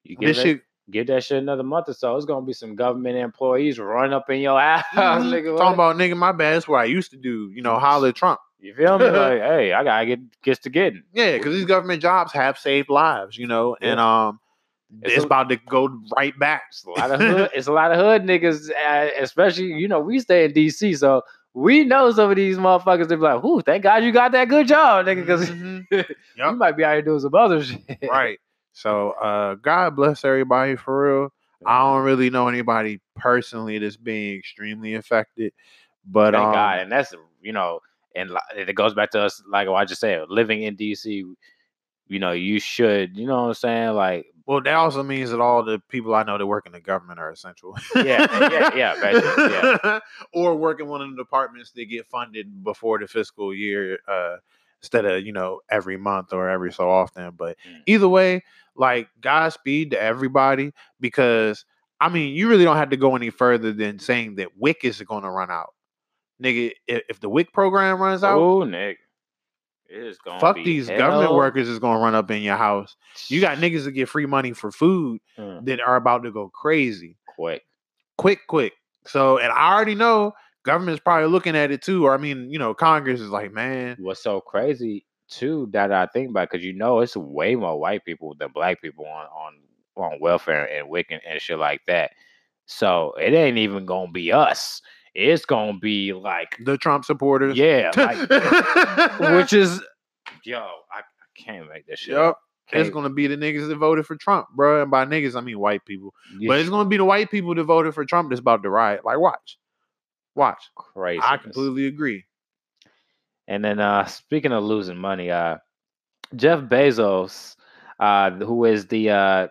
you give this that, shit. Give that shit another month or so. It's gonna be some government employees running up in your ass, Mhm. nigga. Talking about nigga, my bad. That's what I used to do. You know, holler at Trump. You feel me? Like, hey, I gotta get gets to getting. Yeah, because these government jobs have saved lives. You know, and um, It's it's, a- about to go right back. It's a lot of hood. it's a lot of hood niggas, uh, especially you know we stay in DC, so we know some of these motherfuckers. They be like, "Whoo, thank God you got that good job, nigga," because Mhm. you might be out here doing some other shit. right. So, uh, God bless everybody for real. I don't really know anybody personally that's being extremely affected, but Thank um, God, and that's you know, and it goes back to us, like what I just said, living in DC. You know, you should. You know what I'm saying? Like, Well, that also means that all the people I know that work in the government are essential. Yeah, yeah, yeah, yeah. or work in one of the departments that get funded before the fiscal year, uh, instead of you know every month or every so often. But Mm. either way, like Godspeed to everybody because I mean you really don't have to go any further than saying that WIC is going to run out, nigga. If, if the WIC program runs out. oh, nigga, it is gonna Fuck these government workers is gonna run up in your house. You got niggas that get free money for food Mm, that are about to go crazy. quick. Quick, quick. So, and I already know government's probably looking at it too. Or I mean, you know, Congress is like, man, what's so crazy too that I think about because you know it's way more white people than black people on on on welfare and WIC and, shit like that. So it ain't even gonna be us. It's gonna be like the Trump supporters. yeah, like, which is yo, I, I can't make this shit. Yep. up. It's gonna be the niggas that voted for Trump, bro. And by niggas, I mean white people. yeah, But it's gonna be the white people that voted for Trump that's about to riot. Like, watch, watch. crazy. I completely agree. And then uh speaking of losing money, uh Jeff Bezos, uh who is the uh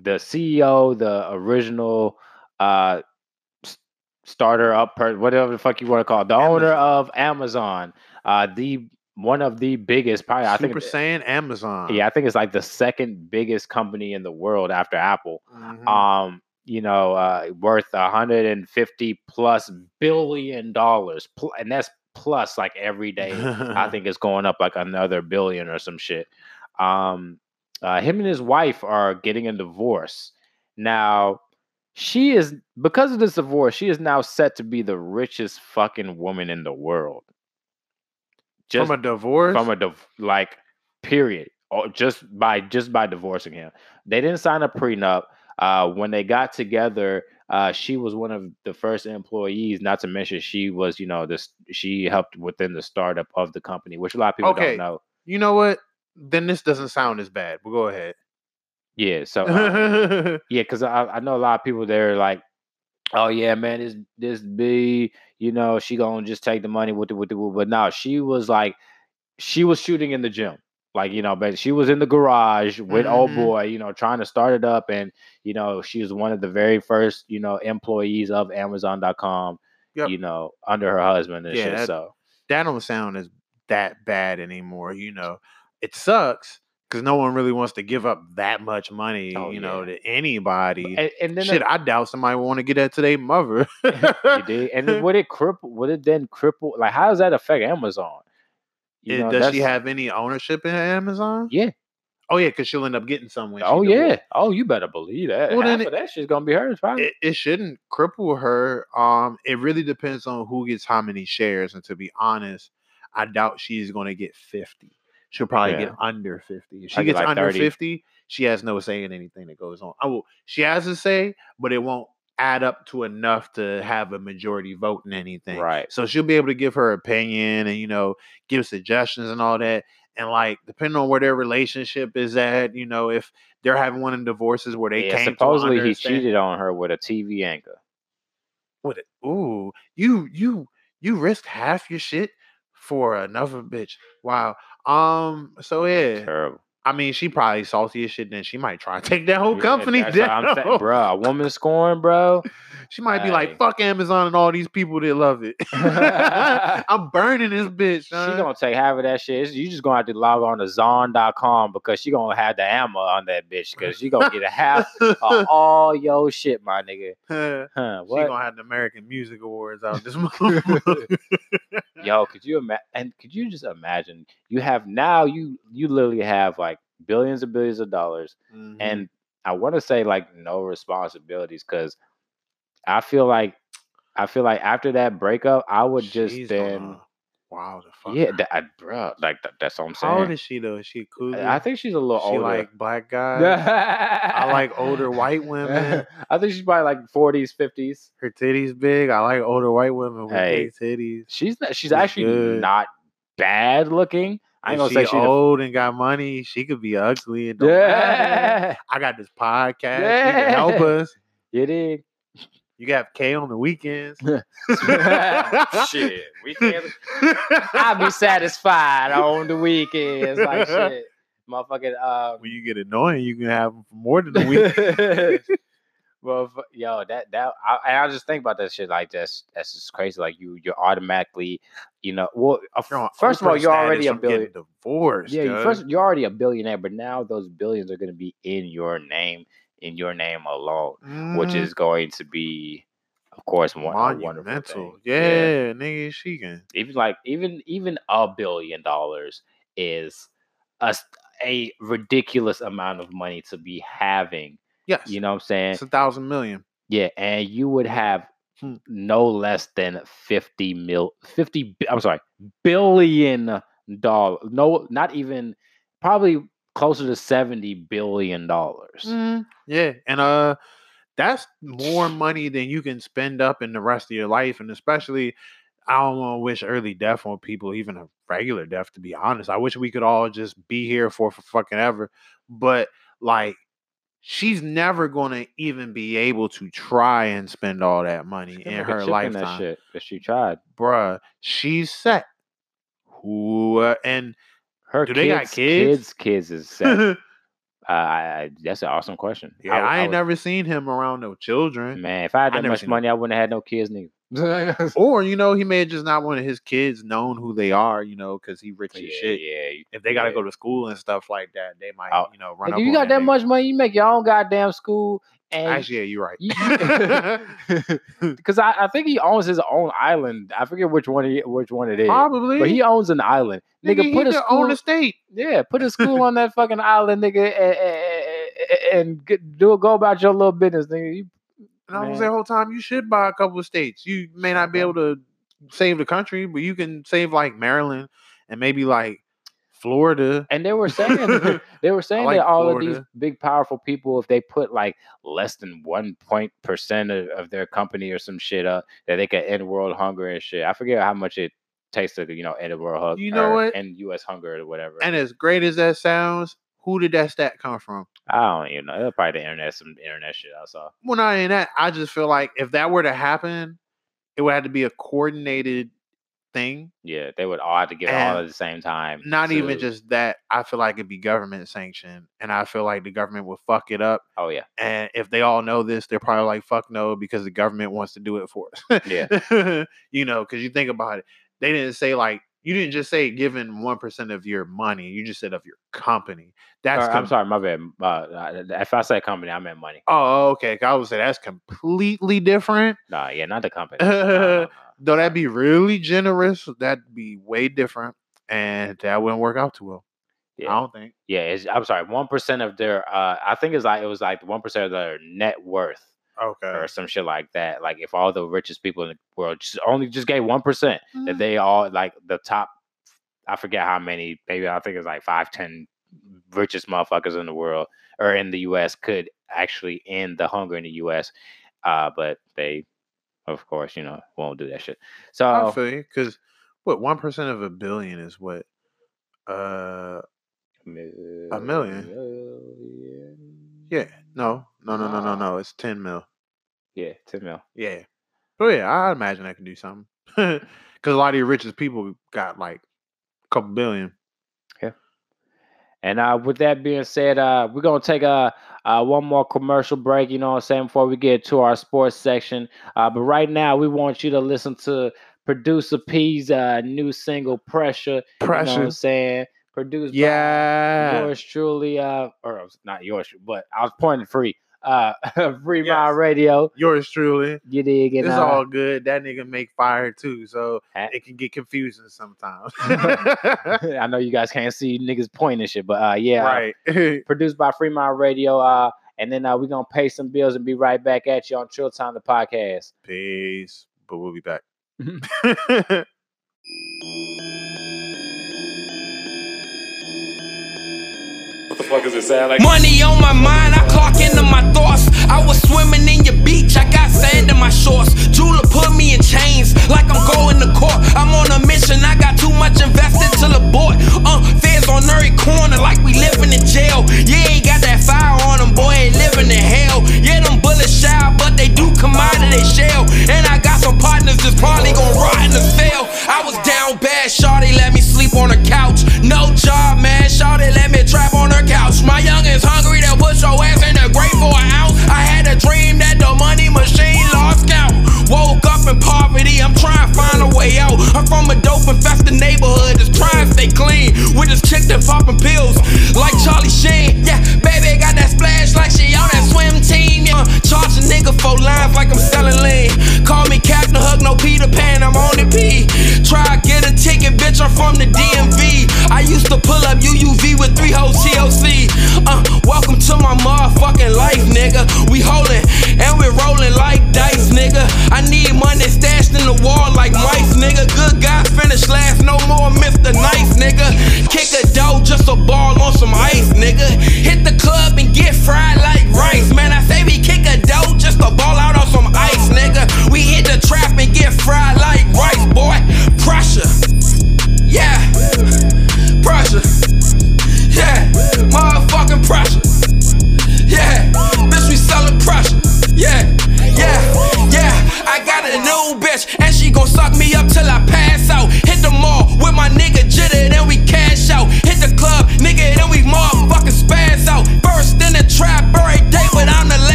the CEO, the original uh starter up per whatever the fuck you want to call it, the owner of Amazon, uh the one of the biggest probably I Super think Saiyan Amazon. yeah, I think it's like the second biggest company in the world after Apple. Mhm. Um, you know, uh, worth 150 plus billion dollars, pl- and that's plus like every day. I think it's going up like another billion or some shit. Um, uh, him and his wife are getting a divorce now. She is because of this divorce. She is now set to be the richest fucking woman in the world. Just from a divorce. from a div- like period or just by just by divorcing him they didn't sign a prenup uh when they got together uh she was one of the first employees not to mention she was you know this she helped within the startup of the company which a lot of people Okay. don't know you know what? Then this doesn't sound as bad. But go ahead. yeah so uh, yeah because I, I know a lot of people they're like oh yeah, man, this this be you know, she gonna just take the money with the with the but now she was like she was shooting in the gym. Like, you know, but she was in the garage with old Mhm. boy, you know, trying to start it up. And, you know, she was one of the very first, you know, employees of Amazon.com, Yep. you know, under her husband and Yeah, shit. that- So that don't sound as that bad anymore. You know, it sucks because no one really wants to give up that much money. Oh, you know, yeah. to anybody. and, and then Shit, I doubt somebody want to get that to their mother. you did. And would it cripple would it then cripple like how does that affect Amazon? You know, does she have any ownership in Amazon? Yeah. Oh yeah, because she'll end up getting some when. Oh yeah. divorces. Oh, you better believe that. Well, Half then of that shit's gonna be hers, probably. It, it shouldn't cripple her. Um, it really depends on who gets how many shares. And to be honest, I doubt she's going to get fifty. She'll probably Yeah. get under fifty. If she gets like under 30. fifty, she has no say in anything that goes on. Oh, she has a say, but it won't add up to enough to have a majority vote in anything. Right. So she'll be able to give her opinion and you know give suggestions and all that. And like depending on where their relationship is at, you know, if they're having one of divorces where they yeah, came supposedly he cheated on her with a TV anchor. with it. Ooh, you you you risk half your shit for another bitch. Wow. Um. So yeah, Terrible. I mean, she probably salty as shit. Then she might try to take that whole company that's what I'm down. saying, bro. A woman scoring, bro. She might be like, "Fuck Amazon and all these people that love it." I'm burning this bitch. She gonna take half of that shit. You just gonna have to log on to Zon.com because she gonna have the ammo on that bitch because she gonna get a half of all your shit, my nigga. Huh, she what? gonna have the American Music Awards out this month. Yo, could you imagine? And could you just imagine? You have now you you literally have like billions and billions of dollars, Mhm. and I want to say like no responsibilities because I feel like I feel like after that breakup, I would just She's then wow, the fuck. yeah, that, I, bro, like that, that's what I'm saying. How old is she though? Is she cool? I think she's a little she older. like black guys. I like older white women. I think she's probably like 40s, 50s. Her titties big. I like older white women with Hey, big titties. She's not, she's She's actually good. not bad looking. I ain't If gonna say she old and got money. She could be ugly and don't yeah, I got this podcast. She can help us. you did. You got K on the weekends. shit, weekend. I'll be satisfied on the weekends. Like shit, motherfucking. Um, when you get annoying, you can have them for more than a week. Well, yo, that that I, and I just think about that shit like that's that's just crazy. Like you, you're automatically, you know, well, uh, You're first of all, you're already a billion. divorced. Yeah, you first you're already a billionaire, but now those billions are going to be in your name, in your name alone, which Mhm. is going to be, of course, one, a monumental. thing. Yeah, nigga, she can. even like even even a billion dollars is a ridiculous amount of money to be having. Yes, You know what I'm saying? it's a thousand million. Yeah, and you would have Hmm. no less than 50 mil 50 I'm sorry, billion dollar. No, not even probably closer to 70 billion dollars. Mm, yeah, and uh, that's more money than you can spend up in the rest of your life, and especially. I don't want to wish early death on people, even a regular death. To be honest, I wish we could all just be here for, for fucking ever. But like, she's never going to even be able to try and spend all that money in her lifetime, that shit if she tried. bruh. She's set. Who uh, and Her Do kids, they got kids? kids, kids is set. uh, I, I, that's an awesome question. yeah, I, would- ain't would- never seen him around no children. Man, if I had that much money, I wouldn't have had no kids neither. Or you know, he may have just not wanted his kids known who they are. You know, because he rich as shit. yeah. If they gotta yeah. go to school and stuff like that, they might Oh, you know run Nigga, up. you got that nigga. much money, you make your own goddamn school. And Actually, yeah, you're right. because I, I think he owns his own island. I forget which one he, which one it is. Probably, But he owns an island. Nigga, he put a school. own a state. yeah, put a school on that fucking island, nigga, and, and get, do go about your little business, nigga. You, And I was Man. the whole time you should buy a couple of states. You may not be able to save the country, but you can save like Maryland and maybe like Florida. and they were saying they were saying like that all of these big powerful people, if they put like less than one point percent of, of their company or some shit up, that they could end world hunger and shit. I forget how much it takes to you know end world hunger. You know what? End U.S. hunger or whatever. And as great as that sounds, Who did that stat come from? I don't even know. It was probably the internet, some internet shit I saw. Well, not in that. I just feel like if that were to happen, it would have to be a coordinated thing. Yeah, they would all have to get it all at the same time. Not even just that. I feel like it'd be government sanctioned, and I feel like the government would fuck it up. Oh yeah, And if they all know this, they're probably like, "Fuck no," because the government wants to do it for us. Yeah. you know, because you think about it, they didn't say like you didn't just say giving one percent of your money. You just said of your company. That's Or, I'm sorry, my bad. Uh, if I said company, I meant money. Oh, okay. I would say that's completely different. Nah, yeah, not the company. No, no, no. Though that'd be really generous. That'd be way different, and that wouldn't work out too well. Yeah. I don't think. Yeah, it's, I'm sorry. One percent of their, uh, I think it's like it was like one percent of their net worth Okay. or some shit like that. Like if all the richest people in the world just only just gave one percent, Mm. that they all like the top. I forget how many. Maybe I think it's like five, ten richest motherfuckers in the world or in the U.S. could actually end the hunger in the U.S. Uh, but they, of course, you know, won't do that shit. I So feel you because what one percent of a billion is what? Uh, a million? yeah. No, no, no, no, no, no. It's ten mil. Yeah, ten mil. Yeah. Oh yeah, I imagine I can do something. Because a lot of your richest people got like a couple billion. Yeah. And uh, with that being said, uh, we're gonna take a uh, one more commercial break. You know what I'm saying before we get to our sports section. Uh, but right now, we want you to listen to producer P's uh, new single "Pressure." You know what Pressure. I'm saying produced by Yeah. yours truly, uh, or uh, not yours, but I was pointing free. Uh, free Yes. Mind Radio. Yours truly. You dig? And, It's uh, all good. That nigga make fire too, so it can get confusing sometimes. I know you guys can't see niggas pointing shit, but uh, yeah, uh, right. produced by Free Mind Radio. Uh, and then uh, we're gonna pay some bills and be right back at you on Chill Time the podcast. Peace. But we'll be back. Does it sound like? Money on my mind, I clock into my thoughts. I was swimming in your beach, I got sand in my shorts. Jula put me in chains like I'm going to court. I'm on a mission, I got too much invested till abort. Uh, feds on every corner like we living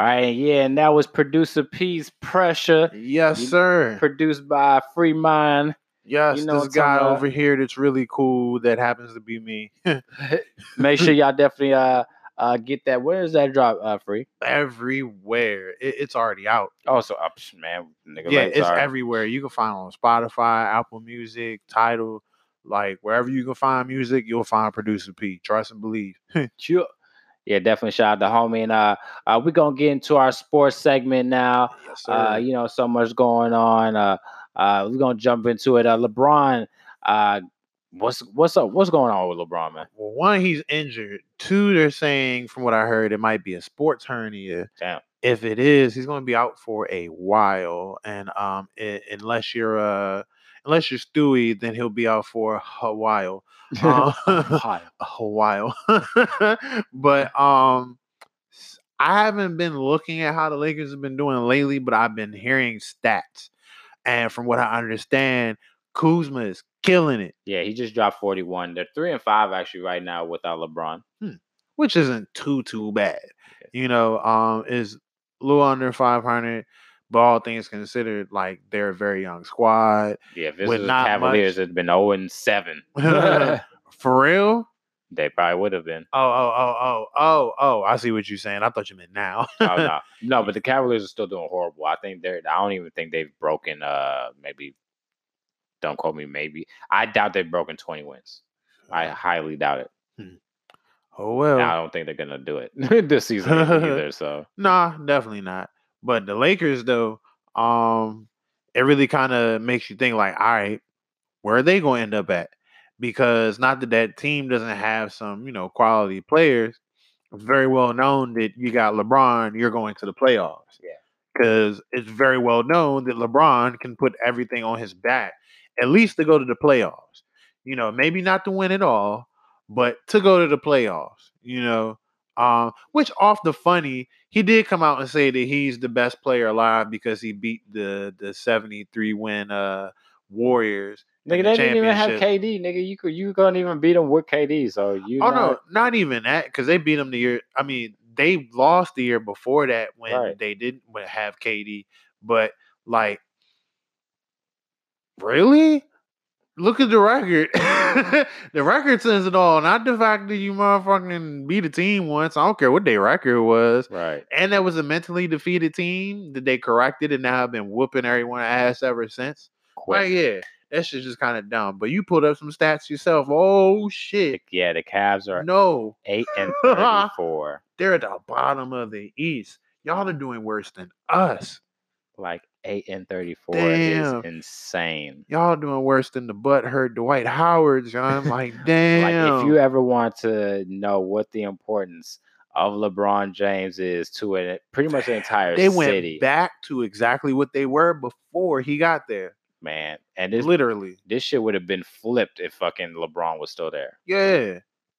All right, yeah, and that was producer P's Pressure, Yes, You- sir. produced by Free Mind. Yes, you know this what I'm talking guy about. over here that's really cool that happens to be me. Make sure y'all definitely uh uh get that. Where is that drop? Uh, free. everywhere. It, it's already out. Also, uh, psh, man, nigga, yeah, like, it's sorry. everywhere. You can find it on Spotify, Apple Music, Tidal, like wherever you can find music, you'll find Producer P. Trust and believe. Sure. Yeah, definitely shout out to homie. And uh, uh we're gonna get into our sports segment now. yes. Uh, you know, so much going on. Uh, uh, we're gonna jump into it. Uh, LeBron, uh, what's what's up? What's going on with LeBron, man? well, one, he's injured. Two, they're saying, from what I heard, it might be a sports hernia. Damn. If it is, he's going to be out for a while, and um, i- unless you're uh, unless you're Stewie, then he'll be out for a while. Um, a while. but um I haven't been looking at how the Lakers have been doing lately, but I've been hearing stats. And from what I understand, Kuzma is killing it, Yeah, he just dropped 41. They're three and five actually right now without LeBron. which isn't too too bad. You know, um is a little under 500, but all things considered, like they're a very young squad. Yeah, if this With was not Cavaliers, much- it'd been 0 and 7. For real? they probably would have been. Oh, oh, oh, oh, oh, oh. I see what you're saying. I thought you meant now. Oh, no. no, but the Cavaliers are still doing horrible. I think they're. I don't even think they've broken. Uh, maybe. Don't quote me. Maybe I doubt they've broken twenty wins. I highly doubt it. oh well. I don't think they're gonna do it this season either. So Nah, definitely not. But the Lakers, though, um, it really kind of makes you think, like, all right, where are they going to end up at? Because not that that team doesn't have some, you know, quality players. It's very well known that you got LeBron, you're going to the playoffs. Yeah. Because it's very well known that LeBron can put everything on his back, at least to go to the playoffs. You know, maybe not to win it all, but to go to the playoffs. You know, um, which off the funny, he did come out and say that he's the best player alive because he beat the the 73 win uh Warriors. nigga, the they didn't even have. KD. Nigga, you could you couldn't even beat them with KD. So you. Oh not- no, not even that because they beat them the year. I mean, they lost the year before that when Right. they didn't have KD. But like, really, look at the record. the record says it all. Not the fact that you motherfucking beat a team once. I don't care what their record was. Right. And that was a mentally defeated team that they corrected and now have been whooping everyone ass ever since. Quick. Like, yeah, that shit's just kind of dumb. But you pulled up some stats yourself. Oh shit. Yeah, the Cavs are No, eight and thirty-four. they're at the bottom of the East. Y'all are doing worse than us. like eight and thirty-four Damn. is insane. Y'all doing worse than the butt hurt Dwight Howard, John. Like, damn. Like if you ever want to know what the importance of LeBron James is to it, pretty much the entire they went back to exactly what they were before he got there. man. And this Literally. this shit would have been flipped if fucking LeBron was still there. Yeah.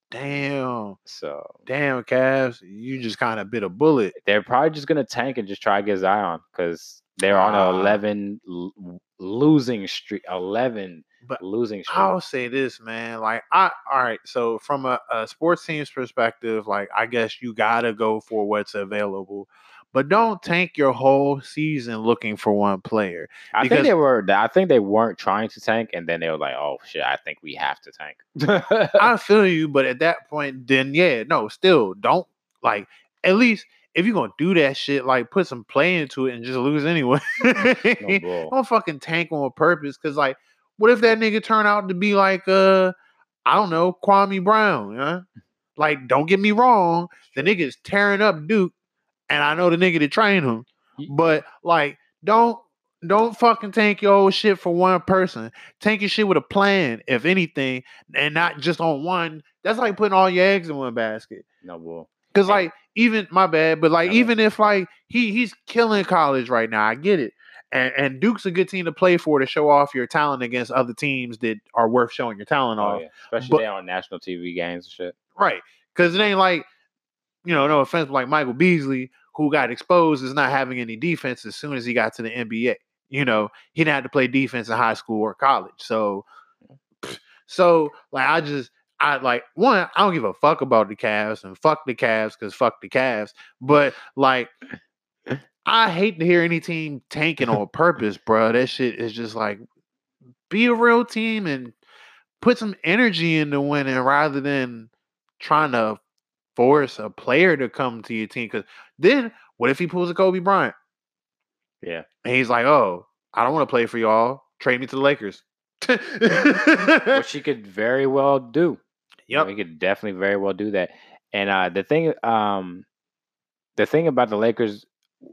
Damn. So Damn, Cavs. You just kind of bit a bullet. they're probably just gonna tank and just try to get Zion because they're on Ah. a eleven l- losing streak. Eleven But losing streak. I'll say this, man. Like, I all right. So from a, a sports team's perspective, like, I guess you gotta go for what's available, but don't tank your whole season looking for one player. I think they were. I think they weren't trying to tank, and then they were like, "Oh shit, I think we have to tank." I feel you, but at that point, then yeah, no, still don't like. At least if you're gonna do that shit, like put some play into it and just lose anyway. No don't fucking tank on purpose, cause like, what if that nigga turn out to be like uh, I don't know, Kwame Brown? Huh? Like, don't get me wrong, the nigga's tearing up Duke, and I know the nigga that trained him, but like, don't. Don't fucking tank your old shit for one person. Tank your shit with a plan, if anything, and not just on one. That's like putting all your eggs in one basket. no bull. Cause Hey. like even my bad, but like even if like he he's killing college right now, I get it. And and Duke's a good team to play for to show off your talent against other teams that are worth showing your talent Oh off. yeah, especially but- on national TV games and shit. Right. Cause it ain't like, you know, no offense, but like Michael Beasley, who got exposed is not having any defense as soon as he got to the NBA. You know, he didn't have to play defense in high school or college. So mm. so like I just I like one, I don't give a fuck about the Cavs and fuck the Cavs because fuck the Cavs. But like I hate to hear any team tanking on purpose, bro. That shit is just like be a real team and put some energy into winning rather than trying to force a player to come to your team. Because then, what if he pulls a Kobe Bryant Yeah. and he's like, "Oh, I don't want to play for y'all. Trade me to the Lakers." Which he could very well do. You know, Yep. he could definitely very well do that. And uh, the thing, um, the thing about the Lakers,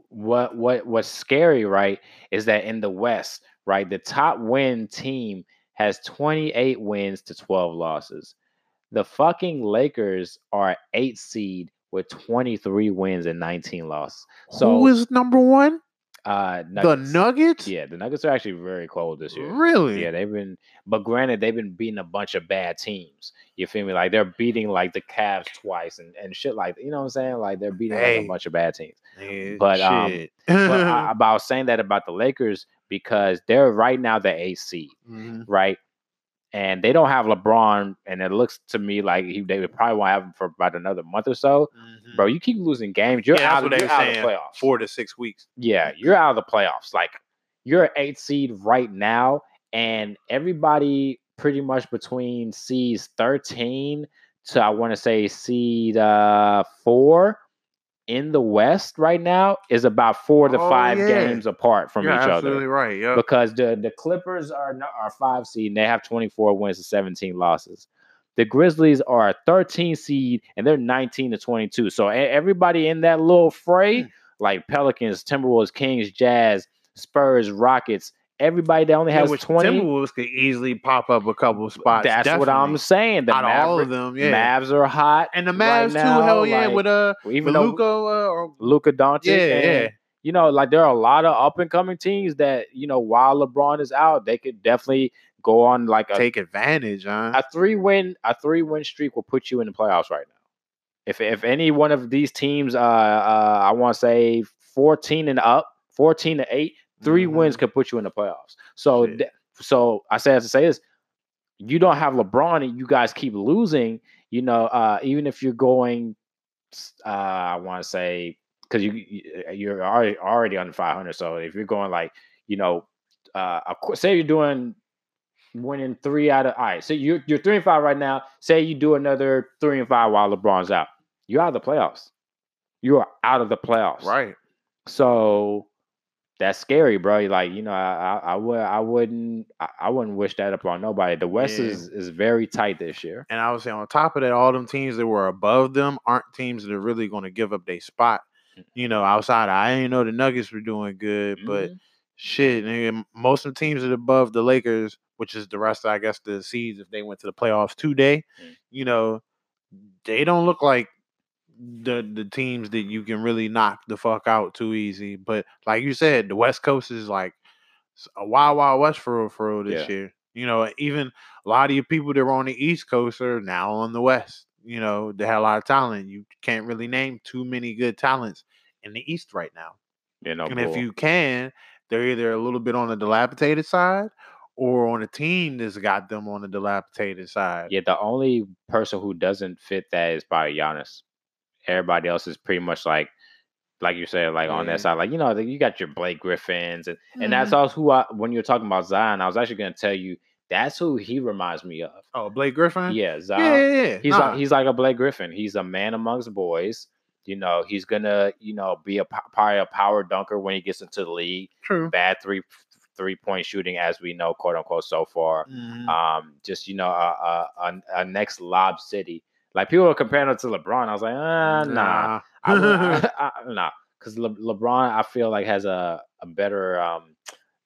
what what what's scary, right, is that in the West, right, the top win team has 28 wins to 12 losses. The fucking Lakers are eight seed with 23 wins and 19 losses. So Who is number one? Uh, The Nuggets. Nuggets. Yeah, the Nuggets are actually very cold this year. Really? Yeah, they've been, but granted, they've been beating a bunch of bad teams. You feel me? Like they're beating like the Cavs twice and, and shit like you know what I'm saying? Like they're beating like, a bunch of bad teams. Yeah, But, um, shit. But I, but I was saying that about the Lakers because they're right now the AC, Mhm. right? And they don't have LeBron, and it looks to me like he, they would probably won't have him for about another month or so. Mhm. Bro, you keep losing games, you're yeah, out, of, you're out of the playoffs. Four to six weeks. Yeah, you're out of the playoffs. Like you're an eight seed right now, and everybody pretty much between seeds 13 to I want to say seed uh four in the West right now is about four to Oh, five yeah. games apart from You're each absolutely other. right. Yeah. Because the the Clippers are not, are five seed and they have 24 wins and 17 losses. The Grizzlies are a 13 seed and they're 19 to 22. So e- everybody in that little fray, Hmm. like Pelicans, Timberwolves, Kings, Jazz, Spurs, Rockets, everybody that only Yeah, has which 20. Timberwolves could easily pop up a couple spots. That's what I'm saying. The Out of all of them, yeah. Mavs are hot. and the right Mavs now, too. Hell yeah, like, with uh, even Luka, uh, or Luka Doncic. yeah, and, yeah. You know, like there are a lot of up and coming teams that you know while LeBron is out, they could definitely go on like a take advantage, huh? a three win a three win streak will put you in the playoffs right now. If if any one of these teams, uh, uh I want to say fourteen and up, fourteen to eight, 3 wins Mhm. could put you in the playoffs. So th- so I say as I have to say this: you don't have LeBron and you guys keep losing. You know, uh, even if you're going, uh, I want to say because you you- you're already already under 500. So if you're going like you know, uh, a say you're doing winning three out of all right. So you're you're three and five right now. Say you do another three and five while LeBron's out. You're out of the playoffs. You are out of the playoffs. Right. So that's scary, bro. Like you know, I I, I would I wouldn't I, I wouldn't wish that upon nobody. The West Yeah. is is very tight this year. And I would say on top of that, all them teams that were above them aren't teams that are really going to give up their spot. You know, outside, I didn't know the Nuggets were doing good, but Mhm. shit, nigga, most of the teams that are above the Lakers, which is the rest, I guess, the seeds if they went to the playoffs today, Mm. you know, they don't look like the the teams that you can really knock the fuck out too easy. But like you said, the West Coast is like a wild, wild west for real, for real this Yeah. year. You know, even a lot of your people that were on the East Coast are now on the West. You know, they had a lot of talent. You can't really name too many good talents in the East right now. you know, And if you can, they're either a little bit on the dilapidated side or on a team that's got them on the dilapidated side. yeah, the only person who doesn't fit that is probably Giannis. Everybody else is pretty much like, like you said, like on that side. Like you know, you got your Blake Griffins, and and that's Mhm. also who I. When you're talking about Zion, I was actually going to tell you that's who he reminds me of. Oh, Blake Griffin? Yeah, Zion. Yeah, yeah, yeah. He's Nah. he's like a Blake Griffin. He's a man amongst boys. You know, he's gonna you know be a probably a power dunker when he gets into the league. true. Bad three three point shooting, as we know, quote unquote, so far. Mhm. Um, just you know, a a, a, a next Lob City. Like people were comparing it to LeBron. I was like, uh, nah, I, would- I, I, nah, because Le, LeBron, I feel like has a a better um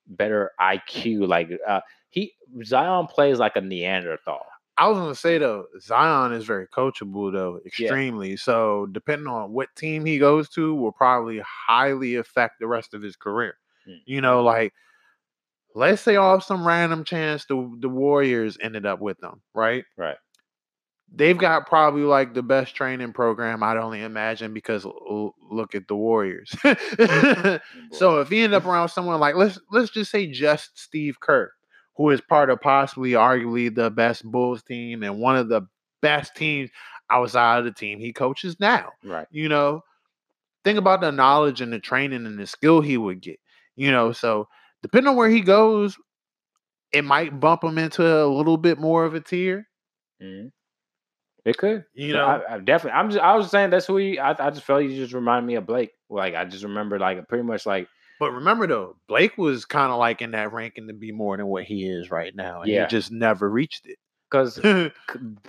better IQ. Like uh, he Zion plays like a Neanderthal. I was gonna say though, Zion is very coachable though, extremely. So depending on what team he goes to, will probably highly affect the rest of his career. Mm. You know, like let's say off some random chance the the Warriors ended up with them, right? Right. They've got probably like the best training program I'd only imagine because l- look at the Warriors. so if he end up around someone like let's let's just say just Steve Kerr, who is part of possibly arguably the best Bulls team and one of the best teams outside of the team he coaches now. right. You know, think about the knowledge and the training and the skill he would get. You know, so depending on where he goes, it might bump him into a little bit more of a tier. Mhm. It could. You know, I, I definitely. I'm just. I was saying that's who he. I, I just felt he just reminded me of Blake. Like I just remember like pretty much like but remember though, Blake was kind of like in that ranking to be more than what he is right now, and Yeah. he just never reached it. because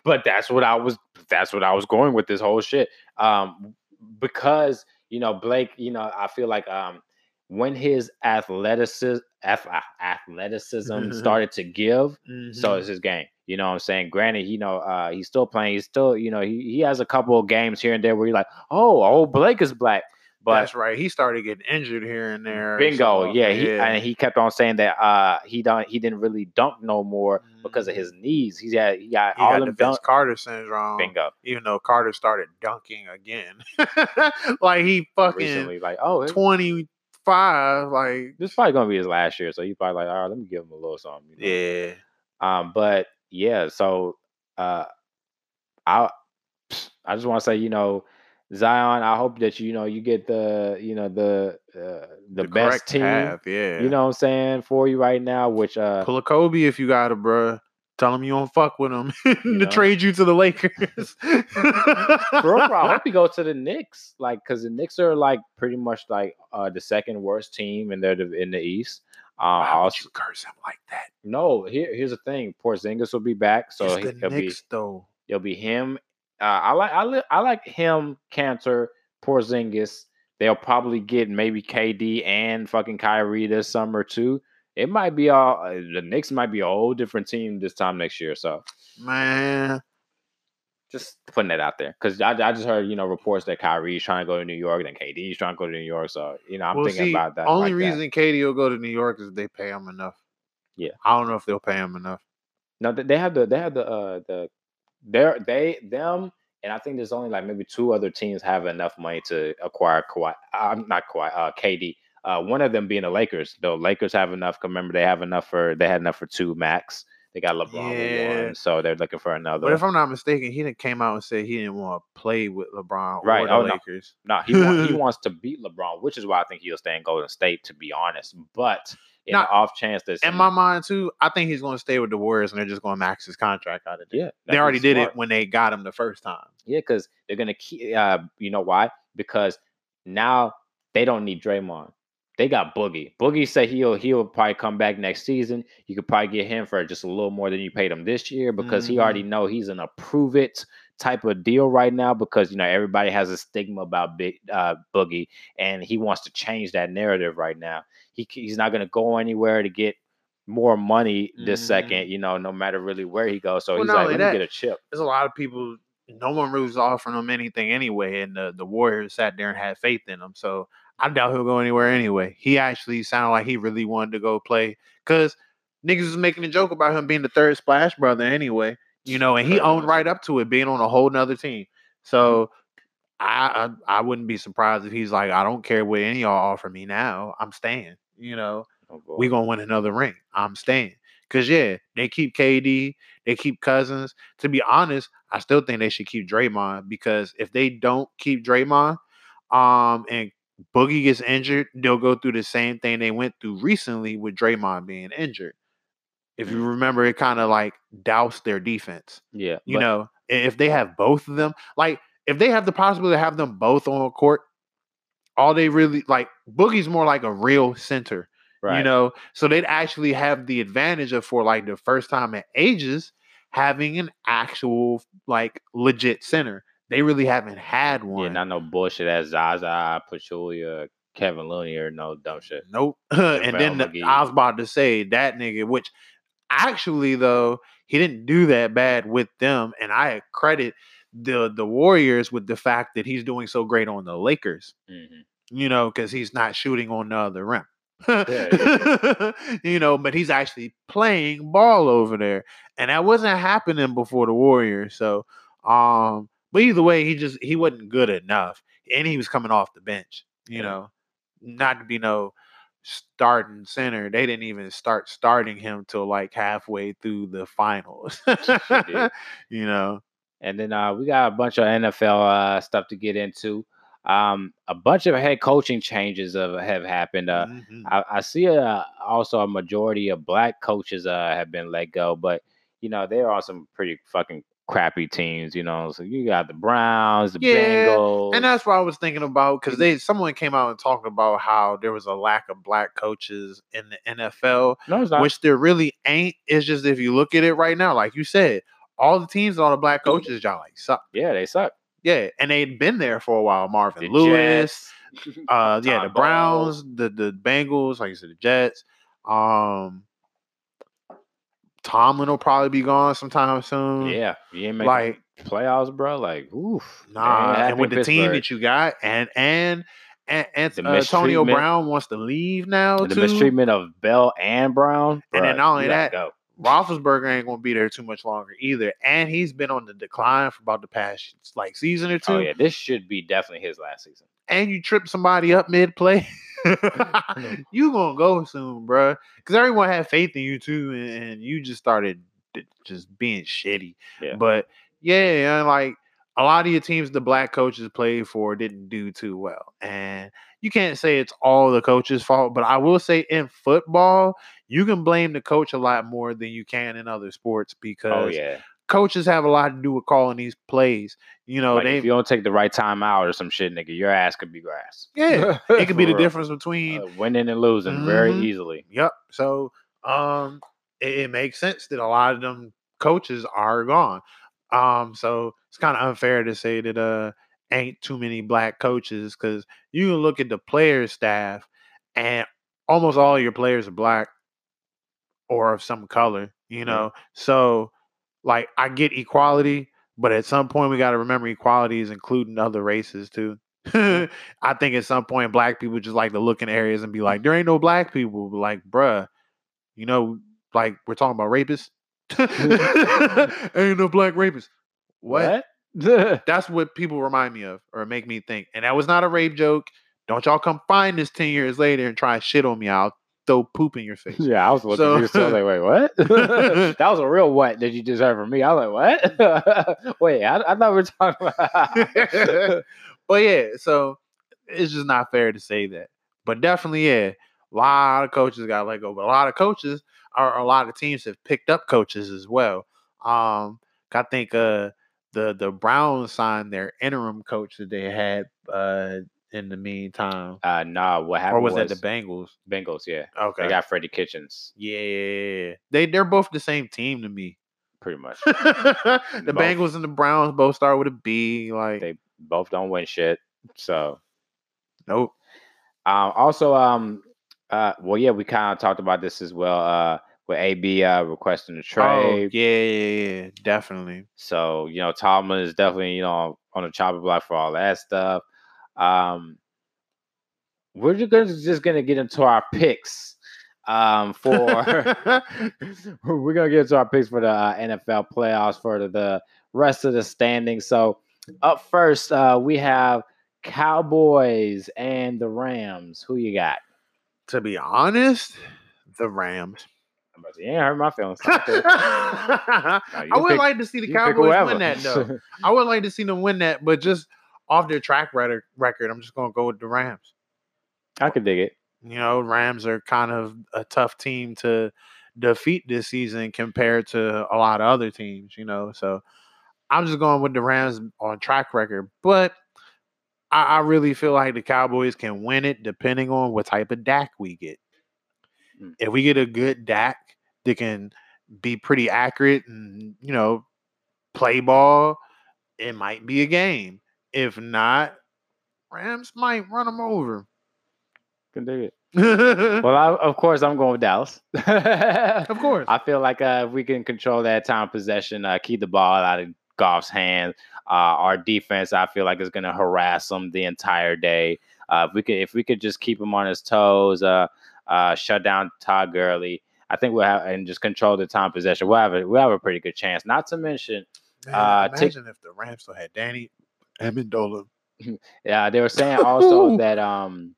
but that's what I was that's what I was going with this whole shit. Um because you know Blake, you know, I feel like um when his athleticism athleticism started to give, so Mhm. is his game. You know what I'm saying? Granted, you know, uh he's still playing, he's still, you know, he, he has a couple of games here and there where you're like, oh, oh, Blake is black. But that's right. He started getting injured here and there. Bingo, so, yeah, he and he kept on saying that uh he don't he didn't really dunk no more because of his knees. He's had he got he all got the Vince. Carter syndrome. Bingo. Even though Carter started dunking again, like he fucking Recently, like oh, twenty five. Like this is probably gonna be his last year, so he's probably like, all right, let me give him a little something. you know? yeah, Um, but yeah, so uh, I I just want to say, you know, Zion, I hope that you know you get the you know the uh, the, best team. path, yeah. You know what I'm saying for you right now, which uh pull a Kobe if you got it, bruh. Tell him you don't fuck with him to know? trade you to the Lakers. bro, bro, I hope he goes to the Knicks, like because the Knicks are like pretty much like uh the second worst team in their div- in the East. Uh, Why would you curse him like that? no, here, here's the thing: Porzingis will be back, so it's he- the he'll be Knicks, though. It'll be him. Uh, I like I, li- I like him, Kanter, Porzingis. They'll probably get maybe KD and fucking Kyrie this summer too. It might be all uh, the Knicks might be a whole different team this time next year. So Man, just putting that out there because I, I just heard you know reports that Kyrie's trying to go to New York, then KD's trying to go to New York. So you know I'm well, thinking see, about that. Only like that. reason KD will go to New York is if they pay him enough. Yeah. I don't know if they'll pay him enough. No, they have the they have the uh the they're they them and I think there's only like maybe two other teams have enough money to acquire Kawhi. I'm not Kawhi, uh, KD. Uh, one of them being the Lakers. The Lakers have enough. Remember, they have enough for they had enough for two max. They got LeBron Yeah. one, so they're looking for another. But if I'm not mistaken, he didn't came out and said he didn't want to play with LeBron Right, or the oh, no. Lakers. no, he want, he wants to beat LeBron, which is why I think he'll stay in Golden State. To be honest, but in off chance that In my mind too, I think he's going to stay with the Warriors and they're just going to max his contract out of there. yeah, They already did smart. it when they got him the first time. Yeah, because they're gonna keep. Uh, you know why? Because now they don't need Draymond. They got Boogie. Boogie said he'll he'll probably come back next season. You could probably get him for just a little more than you paid him this year because he already know he's an approve it type of deal right now because you know everybody has a stigma about Big uh, Boogie and he wants to change that narrative right now. He he's not gonna go anywhere to get more money this Mhm. second. You know, no matter really where he goes. So Well, he's like, let me get a chip. There's a lot of people. No one really was offering him anything anyway, and the, the Warriors sat there and had faith in him. So I doubt he'll go anywhere anyway. He actually sounded like he really wanted to go play because niggas was making a joke about him being the third splash brother anyway. You know, and he owned right up to it, being on a whole nother team. So I, I I wouldn't be surprised if he's like, I don't care what any of y'all offer me now. I'm staying. You know, Oh, we gonna win another ring. I'm staying. Cause yeah, they keep KD, they keep Cousins. To be honest, I still think they should keep Draymond because if they don't keep Draymond, um, and Boogie gets injured, they'll go through the same thing they went through recently with Draymond being injured. If you mm-hmm. remember, it kind of like doused their defense. yeah, You but- know, if they have both of them, like if they have the possibility to have them both on court, all they really like Boogie's more like a real center right. you know so they'd actually have the advantage of for like the first time in ages having an actual like legit center they really haven't had one. Yeah, not no bullshit as Zaza, Pachulia, Kevin Looney, or no dumb shit. nope and then the- i was about to say that nigga which actually though he didn't do that bad with them and i credit the the warriors with the fact that he's doing so great on the lakers Mhm. you know, because he's not shooting on the other rim. Yeah, you know, but he's actually playing ball over there, and that wasn't happening before the Warriors. So, um, but either way, he just he wasn't good enough, and he was coming off the bench. You know, not to be no starting center. They didn't even start starting him till like halfway through the finals. you know, And then uh, we got a bunch of NFL uh, stuff to get into. Um, a bunch of head coaching changes have, have happened. Uh, Mhm. I, I see uh, also a majority of black coaches uh, have been let go, but you know there are some pretty fucking crappy teams. You know, so you got the Browns, the Yeah, Bengals, And that's what I was thinking about because they someone came out and talked about how there was a lack of black coaches in the NFL, no, it's not. which there really ain't. It's just if you look at it right now, like you said, all the teams, all the black coaches, y'all like suck. yeah, they suck. Yeah, and they'd been there for a while. Marvin The Lewis, Jets, uh, yeah, the Browns, the the Bengals, like you said, the Jets. Um, Tomlin will probably be gone sometime soon. yeah, you ain't making like playoffs, bro. Like, oof, Nah, and with the team that you got, and and and, and uh, Antonio Brown wants to leave now the too. mistreatment of Bell and Brown, And then not only that, go. Roethlisberger ain't gonna be there too much longer either, and he's been on the decline for about the past like season or two. Oh yeah, this should be definitely his last season. And you trip somebody up mid play, you gonna go soon, bruh. Because everyone had faith in you too, and, and you just started just being shitty. Yeah. But yeah, like a lot of your teams the black coaches played for didn't do too well. And you can't say it's all the coach's fault, but I will say in football, you can blame the coach a lot more than you can in other sports oh, because Oh yeah, coaches have a lot to do with calling these plays. You know, like they if you don't take the right time out or some shit, nigga, your ass could be grass. yeah, it could be the real. difference between Uh, winning and losing very Mhm. easily. Yep. So um it, it makes sense that a lot of them coaches are gone. Um so it's kind of unfair to say that uh ain't too many black coaches because you can look at the player staff and almost all your players are black or of some color, you know. So like I get equality, but at some point we got to remember equality is including other races too. I think at some point black people just like to look in areas and be like, there ain't no black people. But like, bruh, you know, like we're talking about rapists. ain't no black rapists. What? What? That's what people remind me of or make me think. And that was not a rape joke. Don't y'all come find this 10 years later and try shit on me. I'll throw poop in your face. yeah, I was looking So- at you, so I was like, wait, what? that was a real what that you just heard from me. I was like, what? wait, I, I thought we were talking about. but yeah, so it's just not fair to say that. But definitely, yeah, a lot of coaches got let go. But a lot of coaches are a lot of teams have picked up coaches as well. Um, I think uh the the Browns signed their interim coach that they had uh in the meantime. uh, nah, what Or happened was, was, that the Bengals? Bengals. Yeah, Okay. they got Freddie Kitchens, yeah. They they're both the same team to me. pretty much. the Both. Bengals and the Browns both start with a B. Like They both don't win shit. So nope. Um, also, um, uh, well, yeah, we kind of talked about this as well. Uh, with AB uh, requesting a Oh, trade. yeah, yeah, yeah, definitely. So you know, Tomlin is definitely you know on the chopping block for all that stuff. Um, we're just gonna, just gonna get into our picks. Um, for we're gonna get into our picks for the uh, NFL playoffs for the, rest of the standings. So up first, uh, we have Cowboys and the Rams. Who you got? to be honest, the Rams. I'm about to say, You ain't hurt my feelings. It. I would pick- like to see the Cowboys win that though. I would like to see them win that, but just off their track record, record, I'm just gonna go with the Rams. I could dig it. You know, Rams are kind of a tough team to defeat this season compared to a lot of other teams, you know. So I'm just going with the Rams on track record. But I, I really feel like the Cowboys can win it depending on what type of Dak we get. Mm. If we get a good Dak that can be pretty accurate and, you know, play ball, it might be a game. If not, Rams might run them over. Can dig it. Well, I, of course, I'm going with Dallas. Of course. I feel like uh, if we can control that time possession, uh, keep the ball out of Goff's hands, uh, our defense, I feel like is going to harass him the entire day. Uh, if we could, if we could just keep him on his toes, uh, uh, shut down Todd Gurley, I think we'll have and just control the time possession. We'll have a, we'll have a pretty good chance. Not to mention, Man, Uh, imagine if the Rams still had Danny Amendola. Yeah, they were saying also that um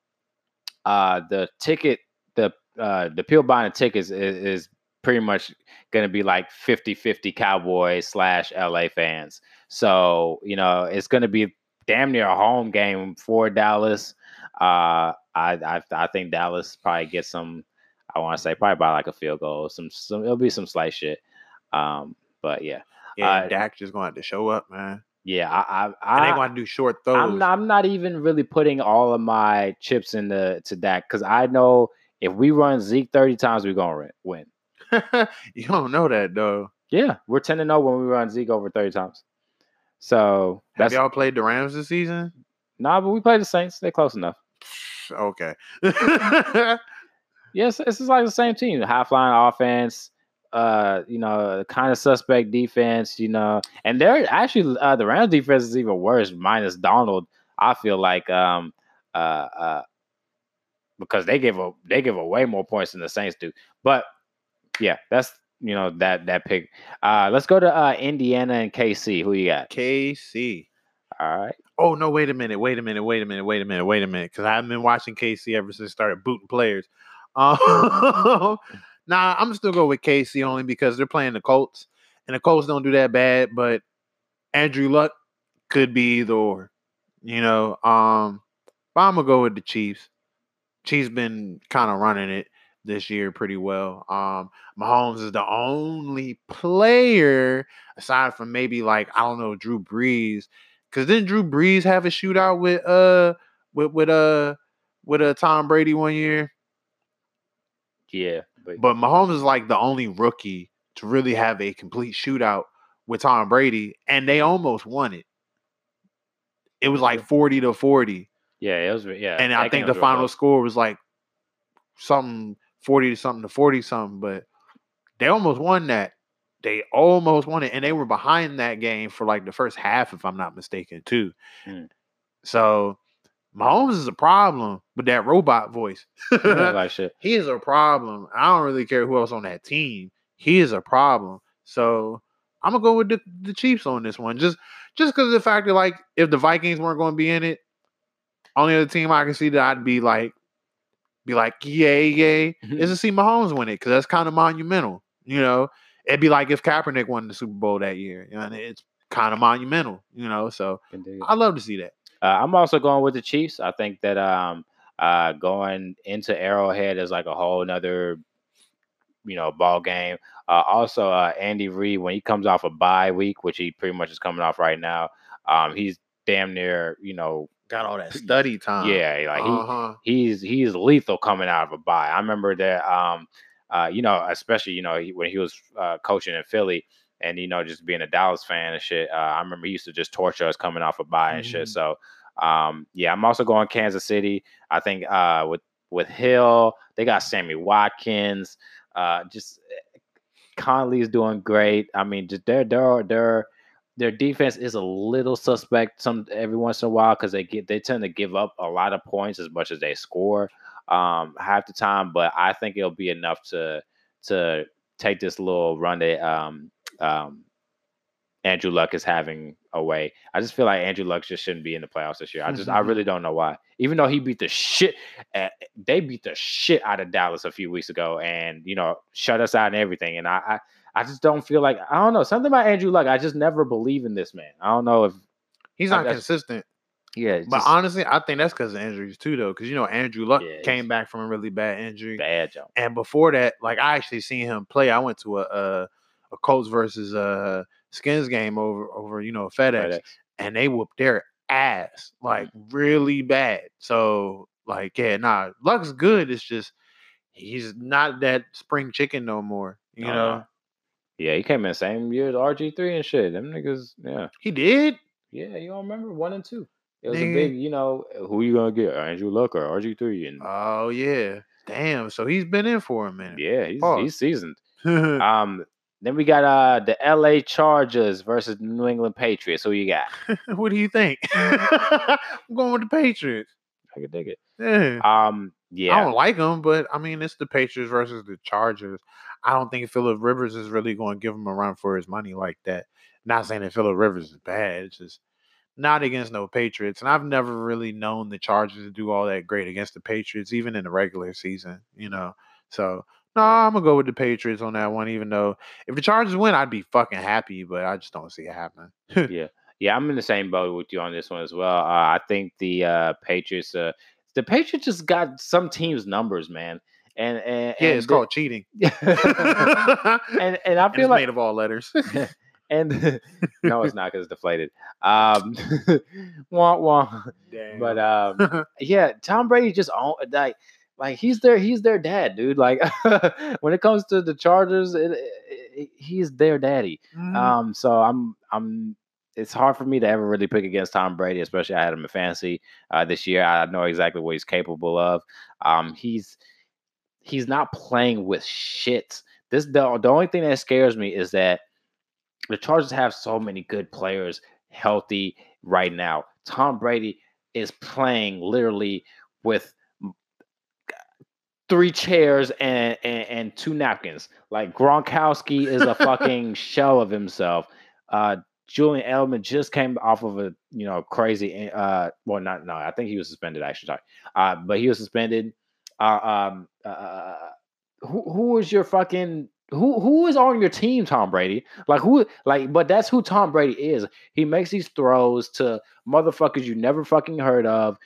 uh the ticket the uh the pill buying tickets is, is pretty much gonna be like 50-50 Cowboys slash LA fans. So, you know, it's gonna be damn near a home game for Dallas. Uh, I I, I think Dallas probably gets some. I want to say probably by like a field goal. Some some it'll be some slight shit. Um, but yeah, Yeah, Uh, Dak just gonna have to show up, man. Yeah. I I, I gonna do short throws. I'm not, I'm not even really putting all of my chips into to that because I know if we run Zeke 30 times, we're gonna win. you don't know that though. Yeah, we're 10 to 0 when we run Zeke over 30 times. So Have y'all played the Rams this season? nah, but we played the Saints. They're close enough. Okay. Yes, this is like the same team. High flying offense, uh, you know, kind of suspect defense, you know, and they're actually uh, the Rams defense is even worse, minus Donald. I feel like um uh uh because they give a they give away more points than the Saints do. But yeah, that's you know that that pick. Uh let's go to uh Indiana and KC. Who you got? KC. All right. Oh no! Wait a minute! Wait a minute! Wait a minute! Wait a minute! Wait a minute! Because I haven't been watching KC ever since I started booting players. Um, nah, I'm still go with KC only because they're playing the Colts, and the Colts don't do that bad. But Andrew Luck could be either or. You know, um, but I'm gonna go with the Chiefs. Chiefs been kind of running it this year pretty well. Um, Mahomes is the only player aside from maybe like I don't know Drew Brees Cause didn't Drew Brees have a shootout with uh with with uh with uh Tom Brady one year? Yeah. But, But Mahomes is like the only rookie to really have a complete shootout with Tom Brady, and they almost won it. It was like 40 to 40. yeah, it was yeah. And I think the final score was like something 40 to something to 40 something, but they almost won that. They almost won it, and they were behind that game for like the first half, if I'm not mistaken, too. Mm. So Mahomes is a problem with that robot voice. Like shit. he is a problem. I don't really care who else on that team. He is a problem. So I'm gonna go with the, the Chiefs on this one. Just just because of the fact that like if the Vikings weren't going to be in it, only other team I can see that I'd be like be like yay yay is to see Mahomes win it because that's kind of monumental. You know, it'd be like if Kaepernick won the Super Bowl that year. You know, and it's kind of monumental. You know, so. I love to see that. Uh, I'm also going with the Chiefs. I think that um uh going into Arrowhead is like a whole nother you know ball game. Uh, also, uh, Andy Reid when he comes off a bye week, which he pretty much is coming off right now, um, he's damn near you know Got all that study time. yeah like he uh-huh. he's he's lethal coming out of a bye. I remember that um uh you know especially you know he- when he was uh, coaching in Philly and you know just being a Dallas fan and shit. Uh, I remember he used to just torture us coming off a bye and shit. Mhm. So um yeah, I'm also going Kansas City. I think uh with with Hill, they got Sammy Watkins. Uh just Conley's doing great. I mean, just their their their their defense is a little suspect some every once in a while because they get they tend to give up a lot of points as much as they score um half the time. But I think it'll be enough to to take this little run that um um Andrew Luck is having away. I just feel like Andrew Luck just shouldn't be in the playoffs this year. I just I really don't know why. Even though he beat the shit, uh, they beat the shit out of Dallas a few weeks ago, and you know shut us out and everything. And I, I I just don't feel like I don't know something about Andrew Luck. I just never believe in this man. I don't know if He's not that's- consistent. yeah, But just honestly, I think that's because of injuries too, though. Because you know, Andrew Luck Yeah, came back from a really bad injury, bad job. and before that, like I actually seen him play. I went to a a, a Colts versus uh Skins game over over you know FedEx, FedEx. and they whooped their ass like really bad. So like, yeah, nah, Luck's good. It's just he's not that spring chicken no more. You Oh, know. Yeah, he came in the same year as RG three and shit. Them niggas, yeah, he did. yeah. You don't remember one and two? It was a big, you know, who you gonna get? Andrew Luck or RG three? And Oh yeah, damn. So he's been in for a minute. yeah, he's he's seasoned. Um, then we got uh the LA Chargers versus the New England Patriots. Who you got? what do you think? I'm going with the Patriots. I can dig it. Yeah. Um, I don't like them, but I mean, it's the Patriots versus the Chargers. I don't think Philip Rivers is really going to give him a run for his money like that. Not saying that Philip Rivers is bad. It's just not against no Patriots. And I've never really known the Chargers to do all that great against the Patriots, even in the regular season, you know. So, no, I'm going to go with the Patriots on that one, even though if the Chargers win, I'd be fucking happy, but I just don't see it happening. yeah, Yeah, I'm in the same boat with you on this one as well. Uh, I think the uh, Patriots, uh, the Patriots just got some teams' numbers, man, and and Yeah, and it's the- called cheating. and and and I feel like made of all letters. and no, it's not because it's deflated. Um, wah wah. Damn. But um, yeah, Tom Brady just own like like he's their he's their dad, dude. Like when it comes to the Chargers, it, it, he's their daddy. Mhm. Um, so I'm I'm it's hard for me to ever really pick against Tom Brady, especially I had him in fantasy uh, this year. I know exactly what he's capable of. Um, he's he's not playing with shit. This the, the only thing that scares me is that the Chargers have so many good players healthy right now. Tom Brady is playing literally with three chairs and, and, and two napkins. Like Gronkowski is a fucking shell of himself. Uh, Julian Edelman just came off of a you know crazy uh well not no I think he was suspended actually sorry uh but he was suspended uh um uh who who is your fucking who who is on your team Tom Brady like who like but that's who Tom Brady is he makes these throws to motherfuckers you never fucking heard of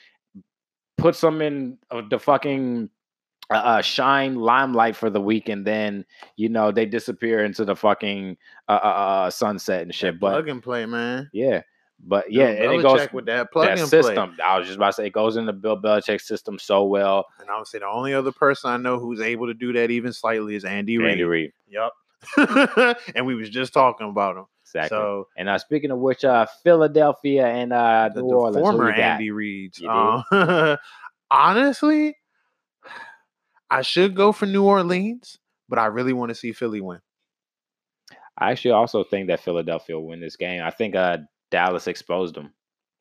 puts them in uh, the fucking uh, uh, shine limelight for the week and then you know they disappear into the fucking uh, uh, uh, sunset and shit That but plug and play, man. yeah, but yeah, Bill and it goes with that plug that and system. I was just about to say it goes into Bill Belichick's system so well. And I would say the only other person I know who's able to do that even slightly is Andy Reid. Andy Reid, Yep. and we was just talking about him. exactly. So and uh, speaking of which, uh, Philadelphia and uh, the, New Orleans, former? Andy Reid. Uh, honestly, I should go for New Orleans, but I really want to see Philly win. I actually also think that Philadelphia will win this game. I think uh, Dallas exposed them.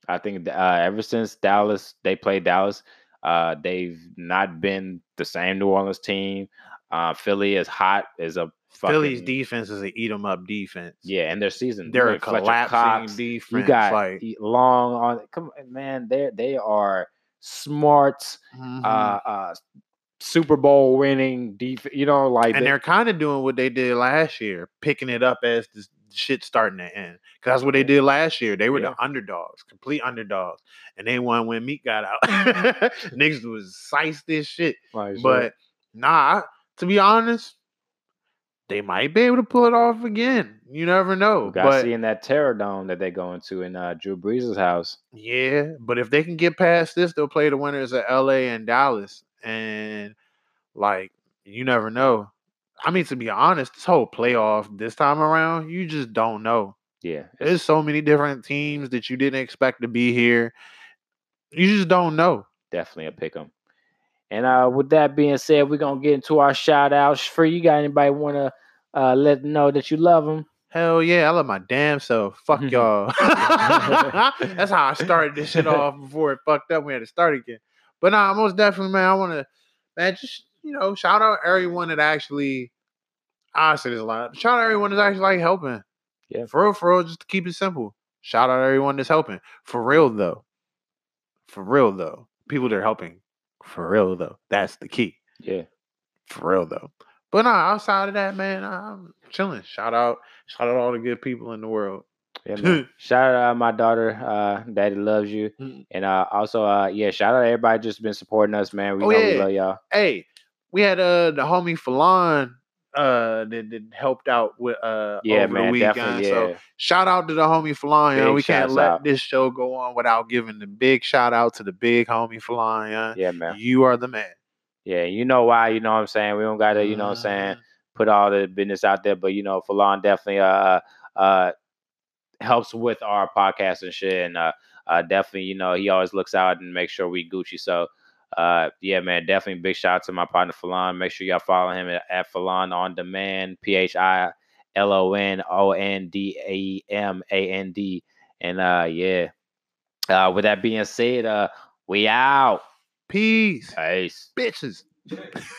I think uh, ever since Dallas they played Dallas, uh, they've not been the same New Orleans team. Uh, Philly is hot as a fucking, Philly's defense is an eat 'em up defense. Yeah, and their season They're a collapsing Cox, defense. You got like, long on. Come man, they they are smart, mhm. uh, uh, Super Bowl winning defense. You know, like and they- they're kind of doing what they did last year, picking it up as the shit starting to end. Because that's what they did last year. They were Yeah. the underdogs, complete underdogs, and they won when Meek got out. Niggas was siced this shit, but nah. To be honest, they might be able to pull it off again. You never know. we got But seeing that Terror Dome that they go into in uh, Drew Brees' house. yeah, but if they can get past this, they'll play the winners of LA and Dallas, and like you never know. I mean, to be honest, this whole playoff this time around, you just don't know. Yeah, There's so many different teams that you didn't expect to be here. You just don't know. definitely a pick 'em. And uh, with that being said, we're gonna get into our shout outs. For you, got anybody want to uh, let know that you love them? Hell yeah, I love my damn self. Fuck y'all. That's how I started this shit off before it fucked up. We had to start again. But nah, most definitely, man, I want to, man, just, you know, shout out everyone that actually, I say this a lot, shout out everyone that's actually like helping. Yeah. For real, for real, just to keep it simple. Shout out everyone that's helping. For real, though. For real, though. People that are helping. For real, though. That's the key. Yeah, For real though. But nah, outside of that, man, I'm chilling. Shout out, shout out all the good people in the world. Yeah. Man. shout out uh, my daughter. Uh, Daddy loves you. Mm. And uh, also, uh, yeah, shout out everybody just been supporting us, man. We Oh, know we love y'all. Hey, we had uh the homie Philon uh that, that helped out with uh Yeah, over man, the weekend. definitely. Yeah, So shout out to the homie Philon. You know, we can't let out. this show go on without giving the big shout out to the big homie Philon. Yeah. yeah, man. You are the man. Yeah, you know why? You know what I'm saying. We don't gotta, you know what I'm saying, put all the business out there. But you know, Philon definitely uh uh helps with our podcast and shit. And uh, uh definitely, you know, he always looks out and makes sure we Gucci. So uh yeah, man, definitely big shout out to my partner Philon. Make sure y'all follow him at, at Philon on demand, P H I L O N O N D A M A N D. And uh yeah. Uh with that being said, uh we out. Peace. Peace. Bitches.